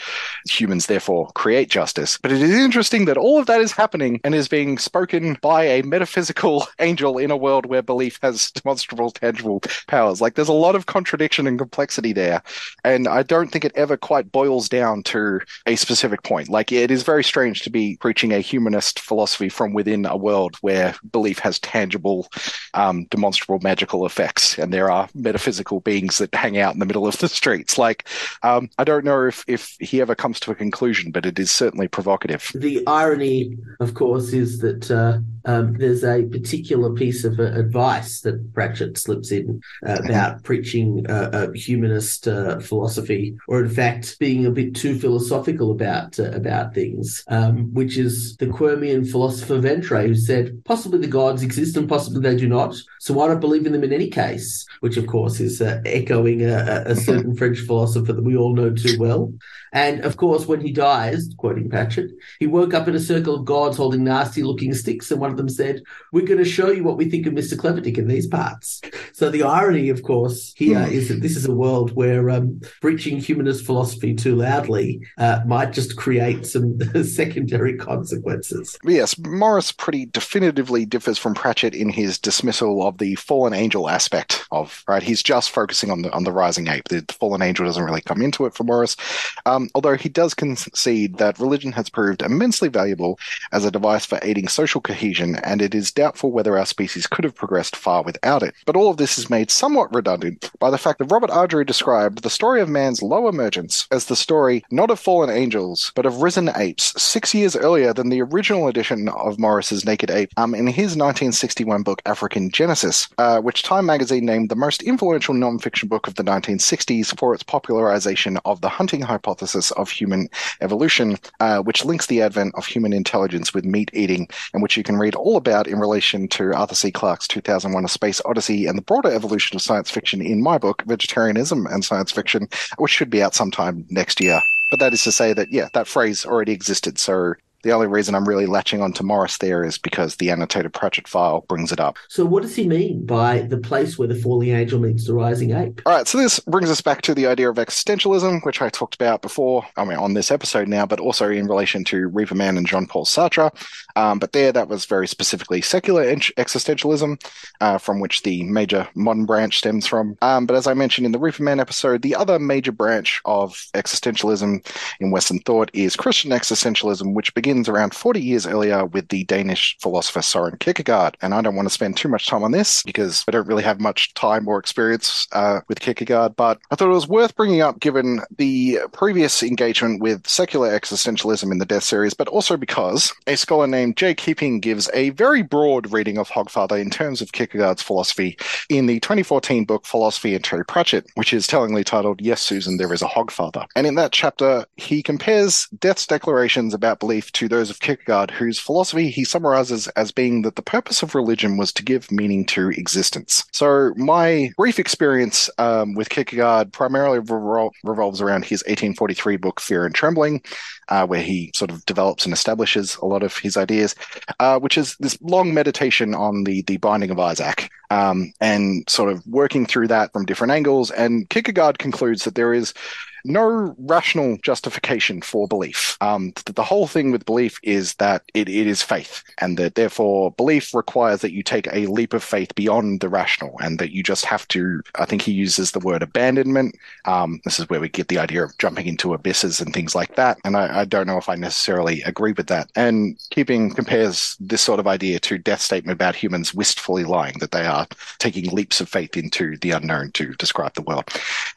humans therefore create justice. But it is interesting that all of that is happening and is being spoken by a metaphysical angel in a world where belief has demonstrable, tangible powers. Like there's a lot of contradiction and complexity there. And I don't think it ever quite boils down to a specific point. Like it is very strange to be preaching a humanist philosophy from within a world where belief has tangible, um, demonstrable magical effects, and there are metaphysical beings that hang out in the middle of the streets. Like, um, I don't know if if he ever comes to a conclusion, but it is certainly provocative. The irony, of course, is that uh, um, there's a particular piece of uh, advice that Pratchett slips in uh, about preaching uh, a humanist uh, philosophy, or in fact being a bit too philosophical about uh, about things, um, which is the Quirmian philosopher Ventre, who said possibly the gods exist and possibly they do not, so why not believe in them in any case? Which, of course, is uh, echoing a, a certain French philosopher that we all know too well. And of course, when he dies, quoting Pratchett, he woke up in a circle of gods holding nasty looking sticks, and one of them said, We're going to show you what we think of Mr. Cleverdick in these parts. So the irony, of course, here mm. is that this is a world where um, preaching humanist philosophy too loudly uh, might just create some secondary consequences. Yes, Morris pretty definitively differs from Pratchett in his dismissal of the fallen angel aspect of right. He's just focusing on the on the rising ape. The, the fallen angel doesn't really come into it for Morris. Um, although he does concede that religion has proved immensely valuable as a device for aiding social cohesion, and it is doubtful whether our species could have progressed far without it. But all of this is made somewhat redundant by the fact that Robert Ardrey described the story of man's low emergence as the story not of fallen angels, but of risen apes, six years earlier than the original edition of Morris's Naked Ape um, in his 1961 book African Genesis, uh, which Time magazine named the most influential nonfiction book of the 1960s for its popularization of the hunting hypothesis of human evolution, uh, which links the advent of human intelligence with meat eating, and which you can read all about in relation to Arthur C. Clarke's 2001 A Space Odyssey and the broader evolution of science fiction in my book, Vegetarianism and Science Fiction, which should be out sometime next year. But that is to say that, yeah, that phrase already existed. So The only reason I'm really latching on to Morris there is because the annotated Pratchett file brings it up. So, what does he mean by the place where the falling angel meets the rising ape? All right, so this brings us back to the idea of existentialism, which I talked about before, I mean, on this episode now, but also in relation to Reaper Man and Jean Paul Sartre. Um, but there, that was very specifically secular existentialism, uh, from which the major modern branch stems from. Um, but as I mentioned in the Reaper Man episode, the other major branch of existentialism in Western thought is Christian existentialism, which begins around 40 years earlier with the Danish philosopher Soren Kierkegaard. And I don't want to spend too much time on this because I don't really have much time or experience uh, with Kierkegaard, but I thought it was worth bringing up given the previous engagement with secular existentialism in the Death series, but also because a scholar named Jay Keeping gives a very broad reading of Hogfather in terms of Kierkegaard's philosophy in the 2014 book Philosophy and Terry Pratchett, which is tellingly titled Yes, Susan, There is a Hogfather. And in that chapter, he compares Death's declarations about belief to those of Kierkegaard, whose philosophy he summarizes as being that the purpose of religion was to give meaning to existence. So, my brief experience um, with Kierkegaard primarily revol- revolves around his 1843 book Fear and Trembling, uh, where he sort of develops and establishes a lot of his ideas, uh, which is this long meditation on the the binding of Isaac, um, and sort of working through that from different angles. And Kierkegaard concludes that there is no rational justification for belief. Um, the, the, whole thing with belief is that it, it is faith, and that therefore belief requires that you take a leap of faith beyond the rational, and that you just have to. I think he uses the word abandonment. Um, this is where we get the idea of jumping into abysses and things like that. And I, I don't know if I necessarily agree with that. And keeping compares this sort of idea to death statement about humans wistfully lying, that they are taking leaps of faith into the unknown to describe the world.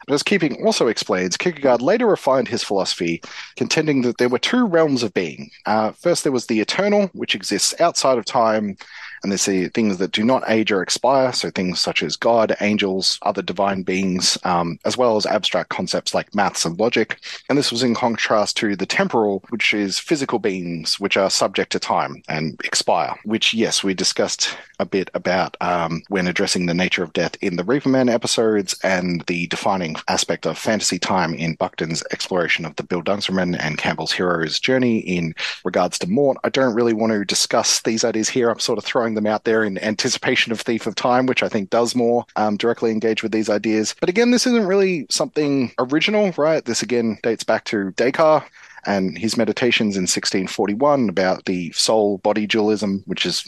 But as Keeping also explains, Kierkegaard later refined his philosophy, contending that there were two realms of being. Uh, first, there was the eternal, which exists outside of time and they see things that do not age or expire, so things such as God, angels, other divine beings, um, as well as abstract concepts like maths and logic. And this was in contrast to the temporal, which is physical beings which are subject to time and expire, which, yes, we discussed a bit about um, when addressing the nature of death in the Reaper Man episodes and the defining aspect of fantasy time in Buckton's exploration of the Bildungsroman and Campbell's hero's journey in regards to Mort. I don't really want to discuss these ideas here. I'm sort of throwing them out there in anticipation of Thief of Time, which I think does more um, directly engage with these ideas. But again, this isn't really something original, right? This again dates back to Descartes and his meditations in 1641 about the soul body dualism, which is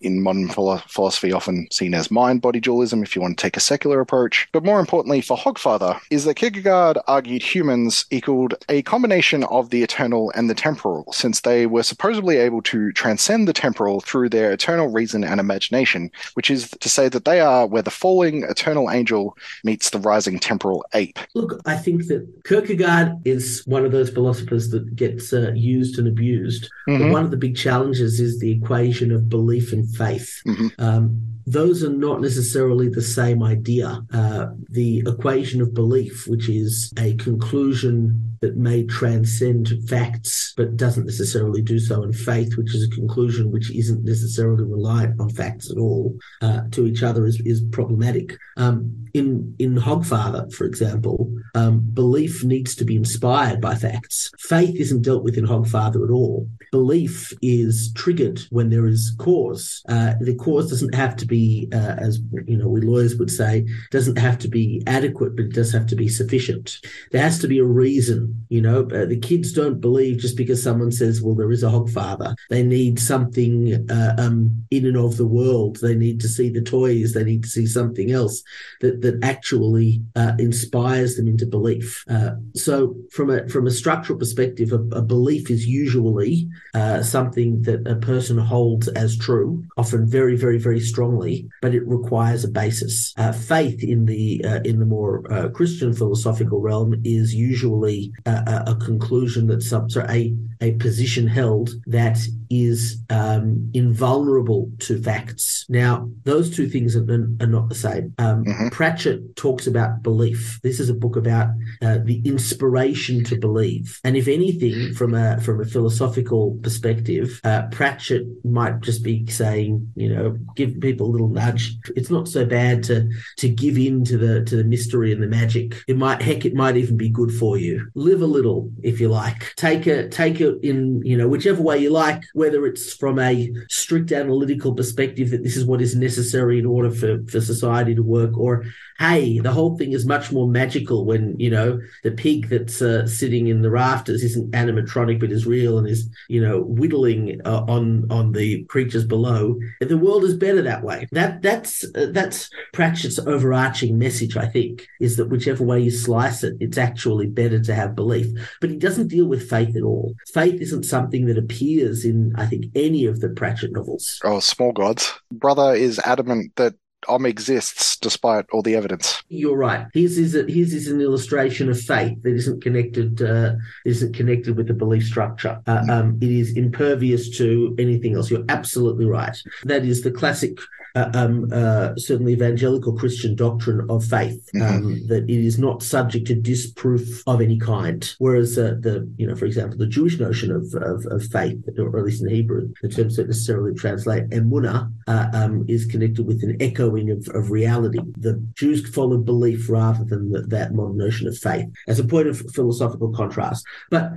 in modern philosophy often seen as mind body dualism, if you want to take a secular approach. But more importantly for Hogfather, is that Kierkegaard argued humans equaled a combination of the eternal and the temporal, since they were supposedly able to transcend the temporal through their eternal reason and imagination, which is to say that they are where the falling eternal angel meets the rising temporal ape. Look, I think that Kierkegaard is one of those philosophers that gets uh, used and abused. Mm-hmm. But one of the big challenges is the equation of belief and faith. Mm-hmm. Um, those are not necessarily the same idea. Uh, the equation of belief, which is a conclusion that may transcend facts but doesn't necessarily do so, and faith, which is a conclusion which isn't necessarily reliant on facts at all, uh, to each other is, is problematic. Um, in in Hogfather, for example, um, belief needs to be inspired by facts. Faith isn't dealt with in Hogfather at all. Belief is triggered when there is cause. Uh, the cause doesn't have to be, uh, as you know, we lawyers would say, doesn't have to be adequate, but it does have to be sufficient. There has to be a reason. You know, uh, the kids don't believe just because someone says, "Well, there is a Hogfather." They need something uh, um, in and of the world. They need to see the toys. They need to see something else that that actually uh, inspires them into belief. Uh, so, from a from a structural perspective, a, a belief is usually uh, something that a person holds as true, often very, very, very strongly, but it requires a basis. Uh, faith in the uh, in the more uh, Christian philosophical realm is usually a, a conclusion that some sorry, a a position held that is um, invulnerable to facts. Now, those two things are, are not the same. Um, mm-hmm. Pratchett talks about belief. This is a book about uh, the inspiration to believe, and if anything, from a from a philosophical perspective, uh, Pratchett might just be saying, you know, give people a little nudge. It's not so bad to to give in to the to the mystery and the magic. It might heck, it might even be good for you. Live a little, if you like. Take a take it in, you know, whichever way you like, whether it's from a strict analytical perspective that this is what is necessary in order for, for society to work, or hey, the whole thing is much more magical when, you know, the pig that's uh, sitting in the rafters isn't animatronic but is real and is, you know, whittling uh, on on the creatures below. The world is better that way. That that's uh, that's Pratchett's overarching message, I think, is that whichever way you slice it, it's actually better to have belief. But he doesn't deal with faith at all. Faith isn't something that appears in, I think, any of the Pratchett novels. Oh, small gods. Brutha is adamant that Om exists despite all the evidence. You're right. His is a, his is an illustration of faith that isn't connected uh, isn't connected with the belief structure. Uh, um, it is impervious to anything else. You're absolutely right. That is the classic uh, um, uh, certainly evangelical Christian doctrine of faith um, mm-hmm. that it is not subject to disproof of any kind. Whereas uh, the, you know, for example, the Jewish notion of, of, of, faith, or at least in Hebrew, the terms don't necessarily translate emuna, uh, um, is connected with an echoing of, of reality. The Jews followed belief rather than the, that modern notion of faith as a point of philosophical contrast. But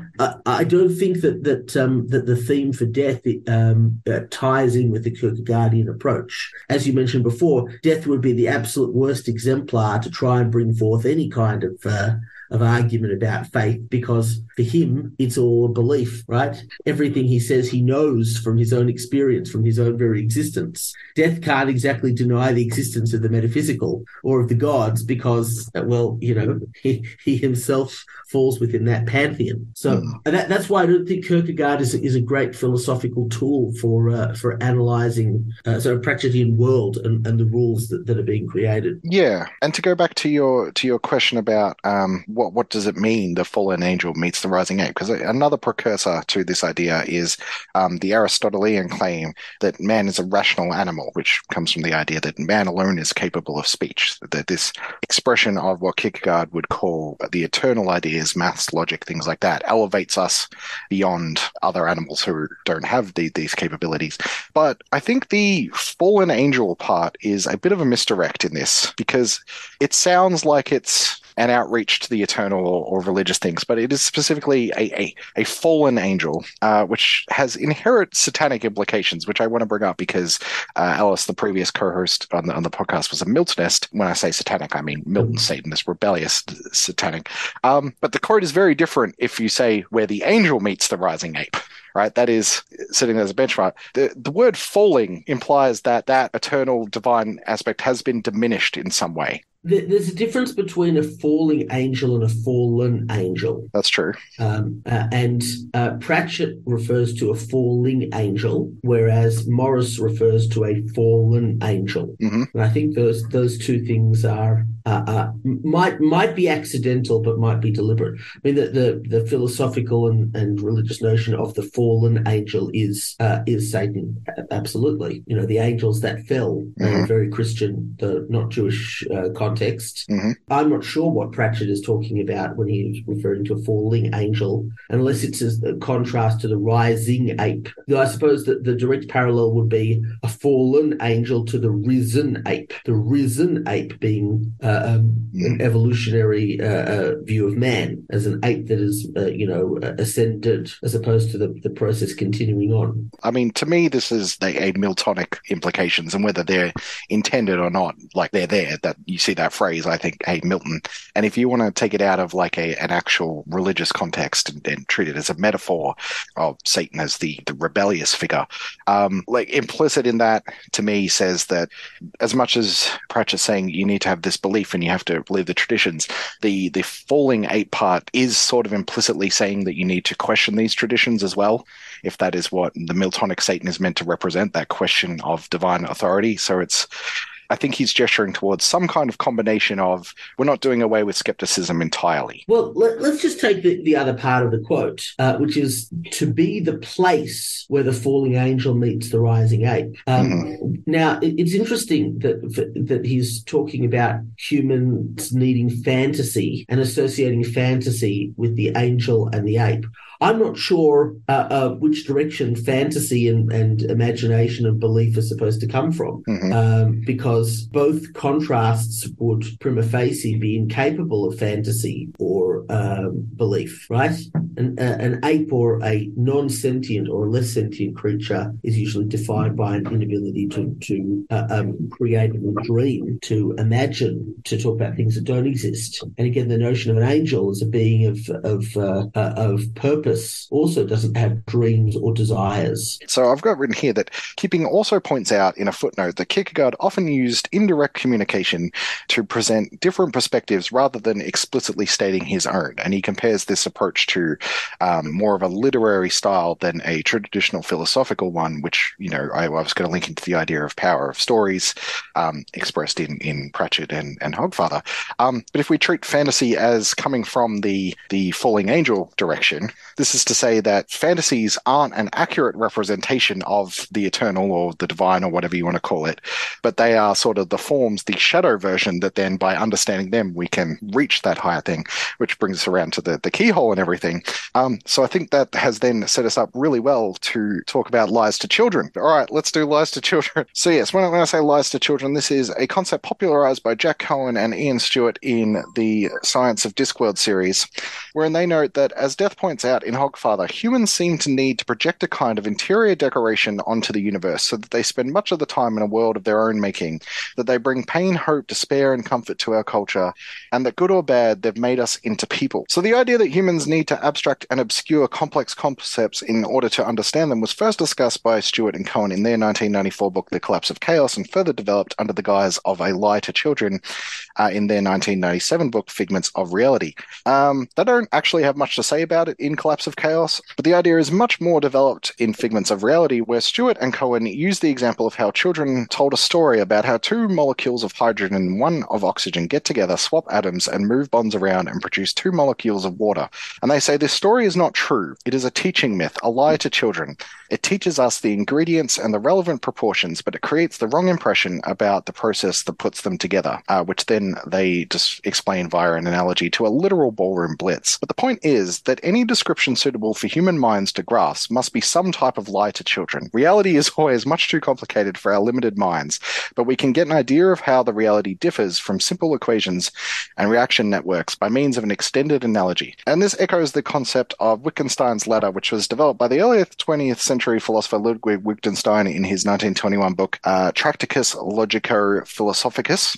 I don't think that that um, that the theme for death um, uh, ties in with the Kierkegaardian approach as you mentioned before, death would be the absolute worst exemplar to try and bring forth any kind of uh, of argument about faith because for him, it's all a belief, right? Everything he says he knows from his own experience, from his own very existence. Death can't exactly deny the existence of the metaphysical or of the gods because, well, you know, he, he himself falls within that pantheon. So mm. that, that's why I don't think Kierkegaard is, is a great philosophical tool for uh, for analysing uh, sort of Pratchettian world and, and the rules that, that are being created. Yeah, and to go back to your to your question about um, what what does it mean the fallen angel meets the rising ape? Because another precursor to this idea is um, the Aristotelian claim that man is a rational animal, which comes from the idea that man alone is capable of speech. That this expression of what Kierkegaard would call the eternal ideas, maths, logic, things like that, elevates us beyond other animals who don't have the, these capabilities. But I think the fallen angel part is a bit of a misdirect in this because it sounds like it's an outreach to the eternal or, or religious things, but it is specifically a, a, a fallen angel, uh, which has inherent satanic implications, which I want to bring up because uh, Alice, the previous co-host on the, on the podcast, was a Miltonist. When I say satanic, I mean Milton Satanist, rebellious satanic. Um, but the quote is very different if you say where the angel meets the rising ape right? That is sitting as a benchmark. The, the word falling implies that that eternal divine aspect has been diminished in some way there's a difference between a falling angel and a fallen angel. That's true. Um, uh, and uh, Pratchett refers to a falling angel, whereas Morris refers to a fallen angel. Mm-hmm. And I think those those two things are uh, uh, might might be accidental, but might be deliberate. I mean, the the, the philosophical and, and religious notion of the fallen angel is uh, is Satan. Absolutely, you know, the angels that fell, mm-hmm. very Christian, the not Jewish context context. Mm-hmm. I'm not sure what Pratchett is talking about when he's referring to a falling angel, unless it's a contrast to the rising ape. I suppose that the direct parallel would be a fallen angel to the risen ape. The risen ape being uh, um, an mm. evolutionary uh, uh, view of man as an ape that is, uh, you know, ascended, as opposed to the, the process continuing on. I mean, to me, this is a, a Miltonic implications, and whether they're intended or not, like they're there. That you see that that phrase, I think, hey, Milton. And if you want to take it out of like a an actual religious context and, and treat it as a metaphor of Satan as the, the rebellious figure, um, like implicit in that to me says that as much as Pratchett's saying you need to have this belief and you have to believe the traditions, the the falling eight part is sort of implicitly saying that you need to question these traditions as well, if that is what the Miltonic Satan is meant to represent, that question of divine authority. So it's I think he's gesturing towards some kind of combination of we're not doing away with skepticism entirely. Well, let, us just take the, the other part of the quote, uh, which is to be the place where the falling angel meets the rising ape. Um, mm-hmm. Now, it, it's interesting that that he's talking about humans needing fantasy and associating fantasy with the angel and the ape. I'm not sure uh, uh, which direction fantasy and, and imagination and belief are supposed to come from, Mhm. um, because both contrasts would prima facie be incapable of fantasy or um, belief, right? An, uh, an ape or a non-sentient or less sentient creature is usually defined by an inability to to uh, um, create or dream, to imagine, to talk about things that don't exist. And again, the notion of an angel as a being of of uh, uh, of purpose also doesn't have dreams or desires. So I've got written here that Keeping also points out in a footnote that Kierkegaard often used indirect communication to present different perspectives rather than explicitly stating his own. And he compares this approach to um, more of a literary style than a traditional philosophical one, which, you know, I, I was going to link into the idea of power of stories um, expressed in, in Pratchett and, and Hogfather. Um, but if we treat fantasy as coming from the, the falling angel direction, this is to say that fantasies aren't an accurate representation of the eternal or the divine or whatever you want to call it, but they are sort of the forms, the shadow version that then by understanding them, we can reach that higher thing, which brings us around to the, the keyhole and everything. Um, so I think that has then set us up really well to talk about lies to children. All right, let's do lies to children. So yes, when I, when I say lies to children, this is a concept popularized by Jack Cohen and Ian Stewart in the Science of Discworld series, wherein they note that, as Death points out in Hogfather, humans seem to need to project a kind of interior decoration onto the universe so that they spend much of the time in a world of their own making, that they bring pain, hope, despair, and comfort to our culture, and that good or bad, they've made us into people. So the idea that humans need to abstract and obscure complex concepts in order to understand them was first discussed by Stewart and Cohen in their 1994 book, The Collapse of Chaos, and further developed under the guise of a lie to children uh, in their 1997 book, Figments of Reality. Um, they don't actually have much to say about it in Collapse of Chaos, but the idea is much more developed in Figments of Reality, where Stewart and Cohen use the example of how children told a story about how two molecules of hydrogen and one of oxygen get together, swap atoms, and move bonds around and produce two molecules of water. And they say this story is not true. It is a teaching myth, a lie to children. It teaches us the ingredients and the relevant proportions, but it creates the wrong impression about the process that puts them together, uh, which then they just explain via an analogy to a literal ballroom blitz. But the point is that any description suitable for human minds to grasp must be some type of lie to children. Reality is always much too complicated for our limited minds, but we can get an idea of how the reality differs from simple equations and reaction networks by means of an extended analogy. And this echoes the concept of Wittgenstein's ladder, which was developed by the early 20th century philosopher Ludwig Wittgenstein in his 1921 book, uh, Tractatus Logico Philosophicus.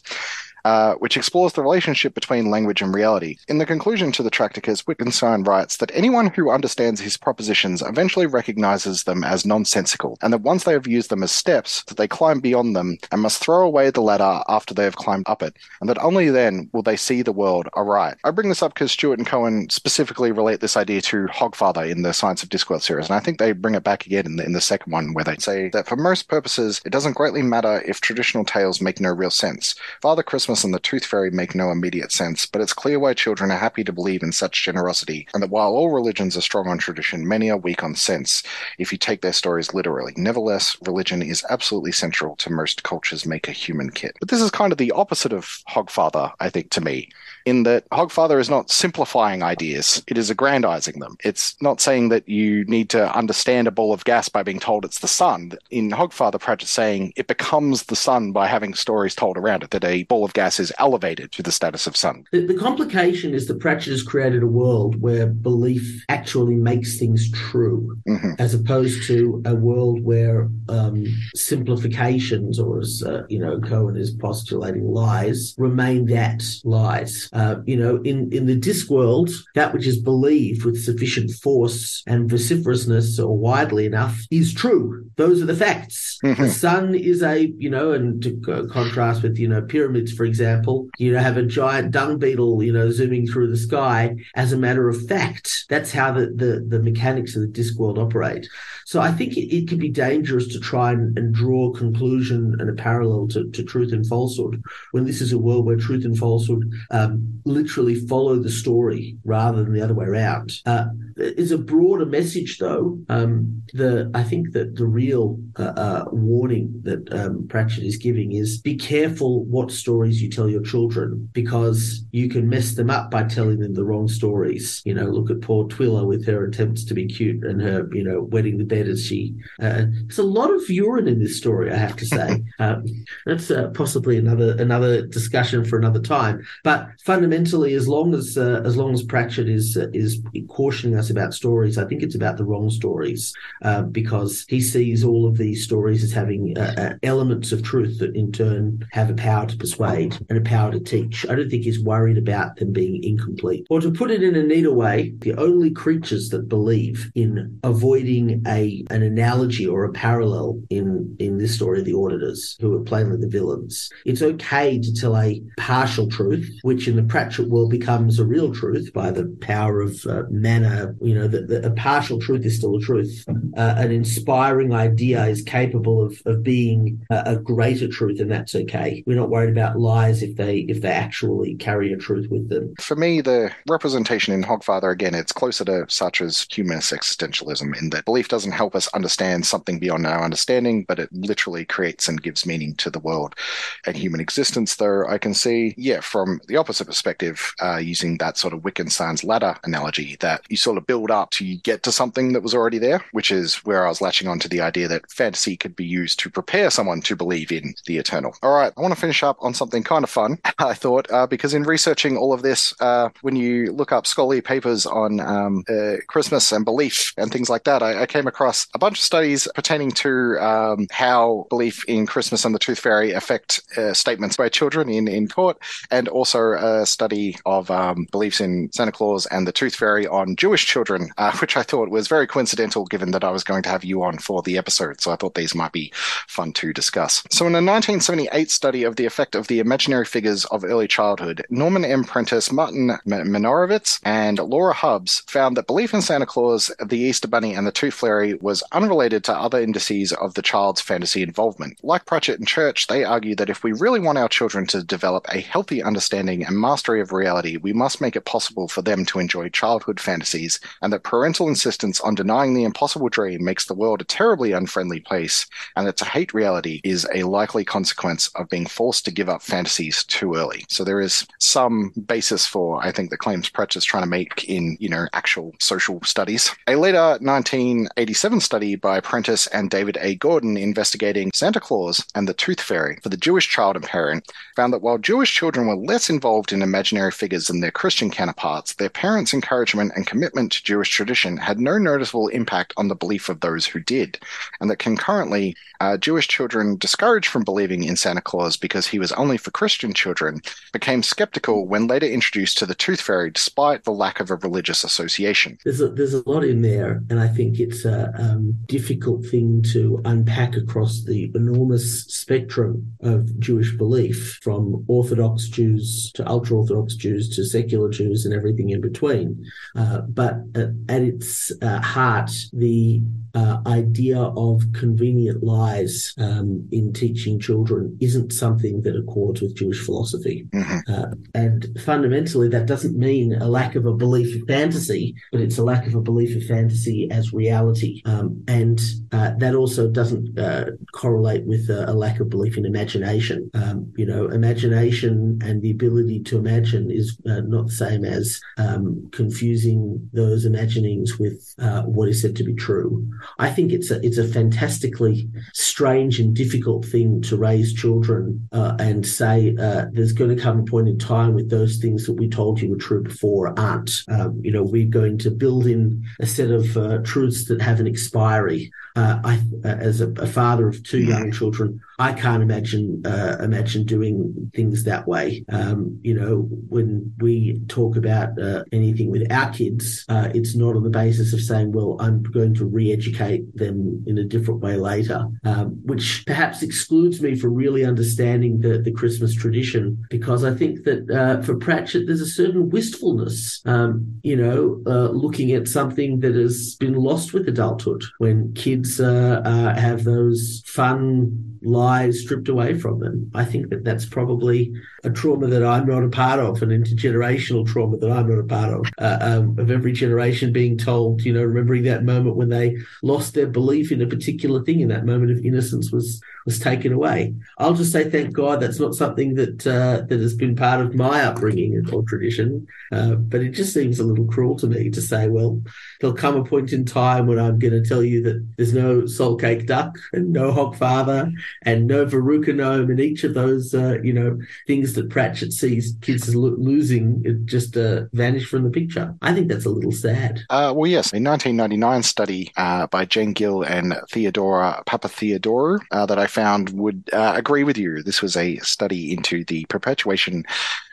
Uh, which explores the relationship between language and reality. In the conclusion to the Tractatus, Wittgenstein writes that anyone who understands his propositions eventually recognizes them as nonsensical, and that once they have used them as steps, that they climb beyond them and must throw away the ladder after they have climbed up it, and that only then will they see the world aright. I bring this up because Stewart and Cohen specifically relate this idea to Hogfather in the Science of Discworld series, and I think they bring it back again in the, in the second one, where they say that for most purposes, it doesn't greatly matter if traditional tales make no real sense. Father Christmas and the Tooth Fairy make no immediate sense, but it's clear why children are happy to believe in such generosity, and that while all religions are strong on tradition, many are weak on sense if you take their stories literally. Nevertheless, religion is absolutely central to most cultures make a human kit. But this is kind of the opposite of Hogfather, I think, to me, in that Hogfather is not simplifying ideas, it is aggrandizing them. It's not saying that you need to understand a ball of gas by being told it's the sun. In Hogfather, Pratchett's saying it becomes the sun by having stories told around it, that a ball of gas is elevated to the status of sun. The, the complication is that Pratchett has created a world where belief actually makes things true, Mhm. as opposed to a world where um, simplifications, or as uh, you know, Cohen is postulating, lies remain that lies. Uh, you know, in in the Discworld, that which is believed with sufficient force and vociferousness, or widely enough, is true. Those are the facts. The Mhm. sun is a, you know, and to contrast with, you know, pyramids, for example, you know, have a giant dung beetle, you know, zooming through the sky as a matter of fact. That's how the, the, the mechanics of the Discworld operate. So I think it, it can be dangerous to try and, and draw a conclusion and a parallel to, to truth and falsehood when this is a world where truth and falsehood um, literally follow the story rather than the other way around. Uh, is a broader message, though. Um, the I think that the real uh, uh, warning that um, Pratchett is giving is be careful what stories you tell your children because you can mess them up by telling them the wrong stories. You know, look at poor Twyla with her attempts to be cute and her, you know, wetting the bed as she. Uh, there's a lot of urine in this story, I have to say. um, that's uh, possibly another another discussion for another time. But fundamentally, as long as uh, as long as Pratchett is uh, is cautioning us about stories, I think it's about the wrong stories uh, because he sees all of these stories as having uh, uh, elements of truth that in turn have a power to persuade and a power to teach. I don't think he's worried about them being incomplete. Or to put it in a neater way, the only creatures that believe in avoiding a an analogy or a parallel in in this story are the auditors, who are plainly the villains. It's okay to tell a partial truth, which in the Pratchett world becomes a real truth by the power of uh, manner. You know, that a partial truth is still a truth. Uh, an inspiring idea is capable of, of being a, a, greater truth, and that's okay. We're not worried about lies if they if they actually carry a truth with them. For me, the representation in Hogfather again, it's closer to as humanist existentialism in that belief doesn't help us understand something beyond our understanding, but it literally creates and gives meaning to the world and human existence. Though I can see, yeah, from the opposite perspective, uh, using that sort of Wittgenstein's ladder analogy, that you sort of build up to get to something that was already there, which is where I was latching on to the idea that fantasy could be used to prepare someone to believe in the eternal. All right, I want to finish up on something kind of fun, I thought, uh, because in researching all of this, uh, when you look up scholarly papers on um, uh, Christmas and belief and things like that, I, I, came across a bunch of studies pertaining to um, how belief in Christmas and the Tooth Fairy affect uh, statements by children in, in court, and also a study of um, beliefs in Santa Claus and the Tooth Fairy on Jewish children, uh, which I thought was very coincidental given that I was going to have you on for the episode. So I thought these might be fun to discuss. So, in a 1978 study of the effect of the imaginary figures of early childhood, Norman M. Prentice, Martin Manosevitz, and Laura Hubbs found that belief in Santa Claus, the Easter Bunny, and the Tooth Fairy was unrelated to other indices of the child's fantasy involvement. Like Pratchett and Church, they argue that if we really want our children to develop a healthy understanding and mastery of reality, we must make it possible for them to enjoy childhood fantasies, and that parental insistence on denying the impossible dream makes the world a terribly unfriendly place, and that to hate reality is a likely consequence of being forced to give up fantasies too early. So there is some basis for, I think, the claims Pratchett is trying to make in, you know, actual social studies. A later 1987 study by Prentice and David A. Gordon investigating Santa Claus and the Tooth Fairy for the Jewish child and parent found that while Jewish children were less involved in imaginary figures than their Christian counterparts, their parents' encouragement and commitment to Jewish tradition had no noticeable impact on the belief of those who did, and that concurrently, uh, Jewish children discouraged from believing in Santa Claus because he was only for Christian children became skeptical when later introduced to the Tooth Fairy despite the lack of a religious association. There's a, there's a lot in there, and I think it's a um, difficult thing to unpack across the enormous spectrum of Jewish belief from Orthodox Jews to ultra Orthodox Jews to secular Jews and everything in between. Uh, but at, at its uh, heart, the uh, idea of convenient lies um, in teaching children isn't something that accords with Jewish philosophy. Mm-hmm. Uh, and fundamentally, that doesn't mean a lack of a belief of fantasy, but it's a lack of a belief of fantasy as reality. Um, and uh, that also doesn't uh, correlate with a, a, lack of belief in imagination. Um, you know, imagination and the ability to imagine is uh, not the same as um, confusing those imaginings with uh, what is said to be true. I think it's a it's a fantastically strange and difficult thing to raise children uh, and say uh, there's going to come a point in time with those things that we told you were true before aren't. Um, you know, we're going to build in a set of uh, truths that have an expiry. Uh, I, uh, as a, a, father of two young children, I can't imagine uh, imagine doing things that way. Um, you know, when we talk about uh, anything with our kids, uh, it's not on the basis of saying, "Well, I'm going to re-educate them in a different way later," um, which perhaps excludes me from really understanding the the Christmas tradition because I think that uh, for Pratchett, there's a certain wistfulness. Um, you know, looking at something that has been lost with adulthood when kids uh, uh, have those fun stripped away from them. I think that that's probably a trauma that I'm not a part of, an intergenerational trauma that I'm not a part of, uh, um, of every generation being told, you know, remembering that moment when they lost their belief in a particular thing in that moment of, innocence was was taken away. I'll just say thank God that's not something that uh, that has been part of my upbringing or tradition. Uh, but it just seems a little cruel to me to say, well, there'll come a point in time when I'm going to tell you that there's no soul cake duck and no Hogfather and no Verruca gnome and each of those uh, you know things that Pratchett sees kids lo- losing it just uh, vanish from the picture. I think that's a little sad. Uh, well, yes, a 1999 study uh, by Jane Gill and Theodora Papatheodorou uh, that I found would uh, agree with you. This was a study into the perpetuation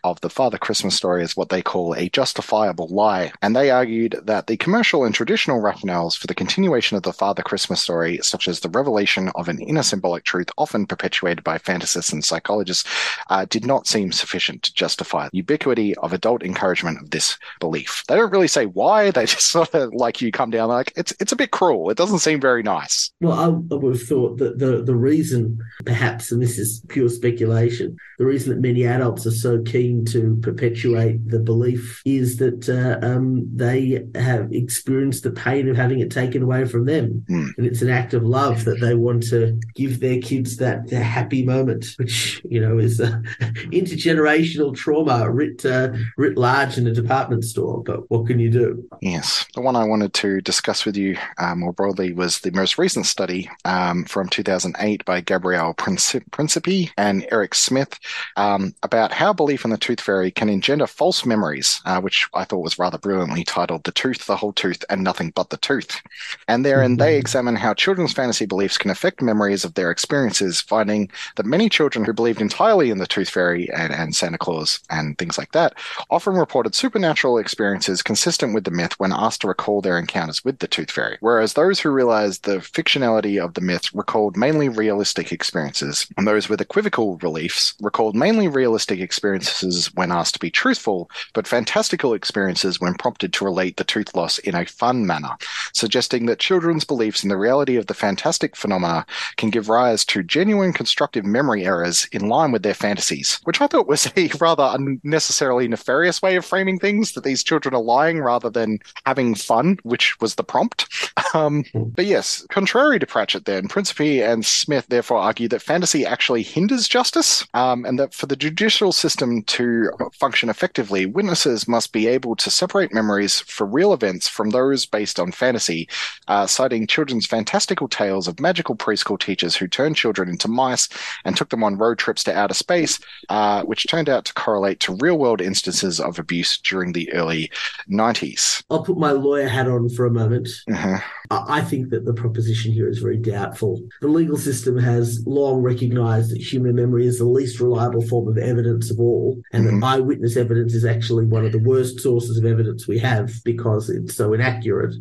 of the Father Christmas story as what they call a justifiable lie. And they argued that the commercial and traditional rationales for the continuation of the Father Christmas story, such as the revelation of an inner symbolic truth often perpetuated by fantasists and psychologists, uh, did not seem sufficient to justify the ubiquity of adult encouragement of this belief. They don't really say why, they just sort of like you come down like, it's, it's a bit cruel. It doesn't seem very nice. Well, I, I would have thought that the, the reason, perhaps, and this is pure speculation, the reason that many adults are so keen to perpetuate the belief is that uh, um, they have experienced the pain of having it taken away from them. Mm. And it's an act of love that they want to give their kids that, that happy moment, which, you know, is uh, intergenerational trauma writ, uh, writ large in a department store. But what can you do? Yes. The one I wanted to discuss with you uh, more broadly was the most recent study um, from 2008 by Gabrielle Principe, Principe and Eric Smith um, about how belief in the tooth fairy can engender false memories, uh, which I thought was rather brilliantly titled The Tooth, the Whole Tooth, and Nothing But the Tooth. And therein they examine how children's fantasy beliefs can affect memories of their experiences, finding that many children who believed entirely in the tooth fairy and, and Santa Claus and things like that often reported supernatural experiences consistent with the myth when asked to recall their encounters with the tooth fairy, whereas those who realized the fictionality of the myth recalled mainly realistic experiences, and those with equivocal beliefs recalled mainly realistic experiences when asked to be truthful, but fantastical experiences when prompted to relate the tooth loss in a fun manner, suggesting that children's beliefs in the reality of the fantastic phenomena can give rise to genuine constructive memory errors in line with their fantasies, which I thought was a rather unnecessarily nefarious way of framing things, that these children are lying rather than having fun, which was the prompt. Um, but yes, contrary to Pratchett, then, Principe and Smith therefore argue that fantasy actually hinders justice, um, and that for the judicial system to function effectively, witnesses must be able to separate memories for real events from those based on fantasy, uh, citing children's fantastical tales of magical preschool teachers who turned children into mice and took them on road trips to outer space, uh, which turned out to correlate to real world instances of abuse during the early 90s. I'll put my lawyer hat on for a moment. Uh-huh. I think that the proposition here is very doubtful. The legal system has long recognized that human memory is the least reliable form of evidence of all, and Mhm. that eyewitness evidence is actually one of the worst sources of evidence we have because it's so inaccurate.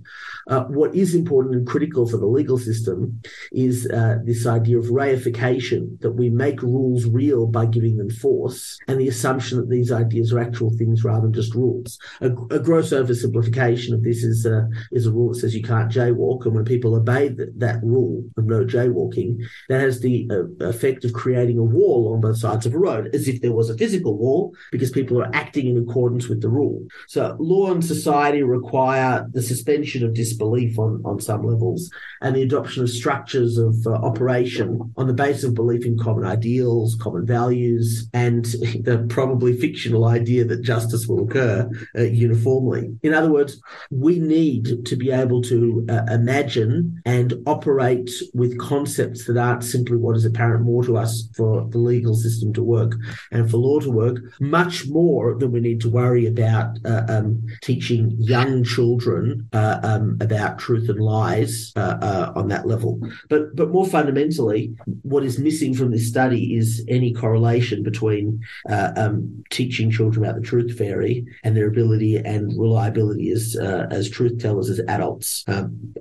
Uh, what is important and critical for the legal system is uh, this idea of reification, that we make rules real by giving them force, and the assumption that these ideas are actual things rather than just rules. A, a gross oversimplification of this is uh, is a rule that says you can't jaywalk, and when people obey th- that rule of no jaywalking, that has the uh, effect of creating a wall on both sides of a road, as if there was a physical wall, because people are acting in accordance with the rule. So law and society require the suspension of disbelief on, on some levels and the adoption of structures of uh, operation on the basis of belief in common ideals, common values, and the probably fictional idea that justice will occur uh, uniformly. In other words, we need to be able to uh, imagine and operate with concepts that aren't simply what is apparent more to us for the legal system to work and for law to work, much more than we need to worry about uh, um, teaching young children uh, um, about truth and lies uh, uh, on that level. But but more fundamentally, what is missing from this study is any correlation between uh, um, teaching children about the truth fairy and their ability and reliability as uh, as truth tellers as adults.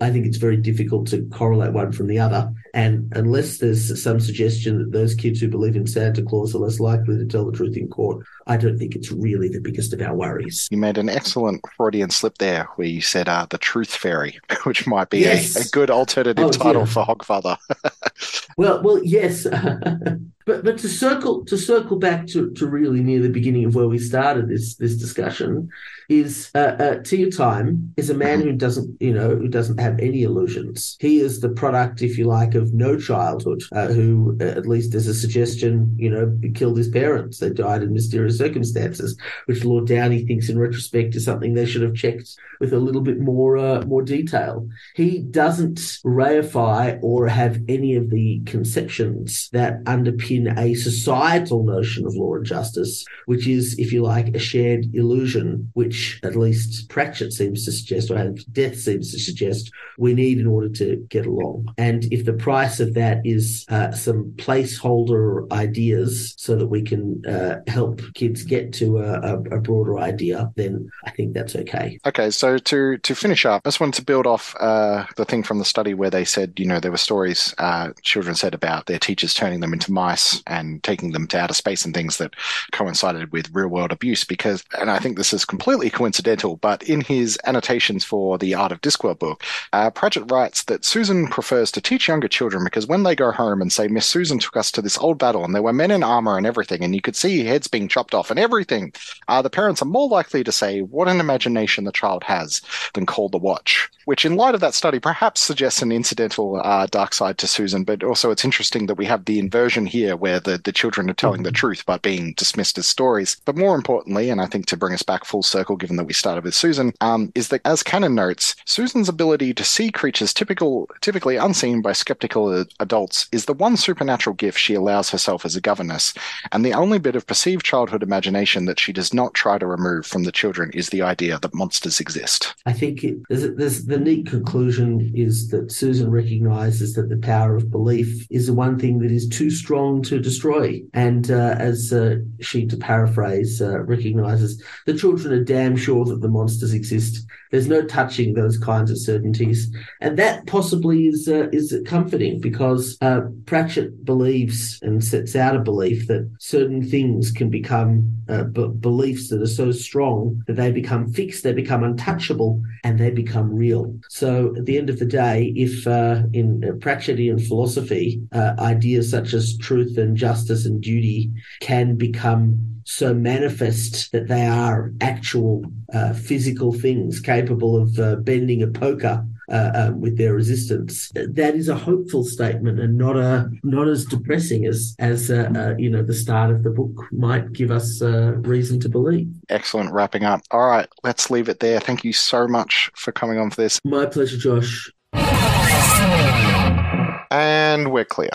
I think it's very difficult to correlate one from the other, and unless there's some suggestion that those kids who believe in Santa Claus are less likely to tell the truth in court, I don't think it's really the biggest of our worries. You made an excellent Freudian slip there where you said uh, the truth fairy, which might be Yes. a, a good alternative Oh, title dear. for Hogfather. Well, well, yes, but but but to circle to circle back to, to really near the beginning of where we started this this discussion is uh, uh, Teatime is a man who doesn't you know who doesn't have any illusions. He is the product, if you like, of no childhood. Uh, who, uh, at least as a suggestion, you know, killed his parents. They died in mysterious circumstances, which Lord Downey thinks, in retrospect, is something they should have checked with a little bit more uh, more detail. He doesn't reify or have any of the conceptions that underpin a societal notion of law and justice, which is, if you like, a shared illusion, which at least Pratchett seems to suggest, or Death seems to suggest, we need in order to get along. And if the price of that is uh, some placeholder ideas so that we can uh, help kids get to a, a, broader idea, then I think that's okay. Okay, so to to finish up, I just wanted to build off uh, the thing from the study where they said, you know, there were stories uh, children said about their teachers turning them into mice and taking them to outer space and things that coincided with real world abuse. Because, and I think this is completely coincidental, but in his annotations for the Art of Discworld book, uh, Pratchett writes that Susan prefers to teach younger children because when they go home and say, Miss Susan took us to this old battle and there were men in armor and everything, and you could see heads being chopped off and everything, uh, the parents are more likely to say, What an imagination the child has, than call the watch. Which, in light of that study, perhaps suggests an incidental uh, dark side to Susan, but also it's interesting that we have the inversion here where the, the children are telling the mm-hmm. truth but being dismissed as stories. But more importantly, and I think to bring us back full circle, given that we started with Susan, um, is that as Cannon notes, Susan's ability to see creatures typical, typically unseen by adults is the one supernatural gift she allows herself as a governess, and the only bit of perceived childhood imagination that she does not try to remove from the children is the idea that monsters exist. I think it, there's, there's, the neat conclusion is that Susan recognizes that the power of belief is the one thing that is too strong to destroy. And uh, as uh, she, to paraphrase, uh, recognizes the children are damn sure that the monsters exist. There's no touching those kinds of certainties, and that possibly is uh, is comforting because uh, Pratchett believes and sets out a belief that certain things can become uh, b- beliefs that are so strong that they become fixed, they become untouchable, and they become real. So at the end of the day, if in Pratchettian philosophy, ideas such as truth and justice and duty can become so manifest that they are actual uh, physical things capable of uh, bending a poker uh, um, with their resistance. That is a hopeful statement and not a not as depressing as as uh, uh, you know the start of the book might give us uh, reason to believe. Excellent wrapping up. All right, let's leave it there. Thank you so much for coming on for this. My pleasure, Josh. And we're clear.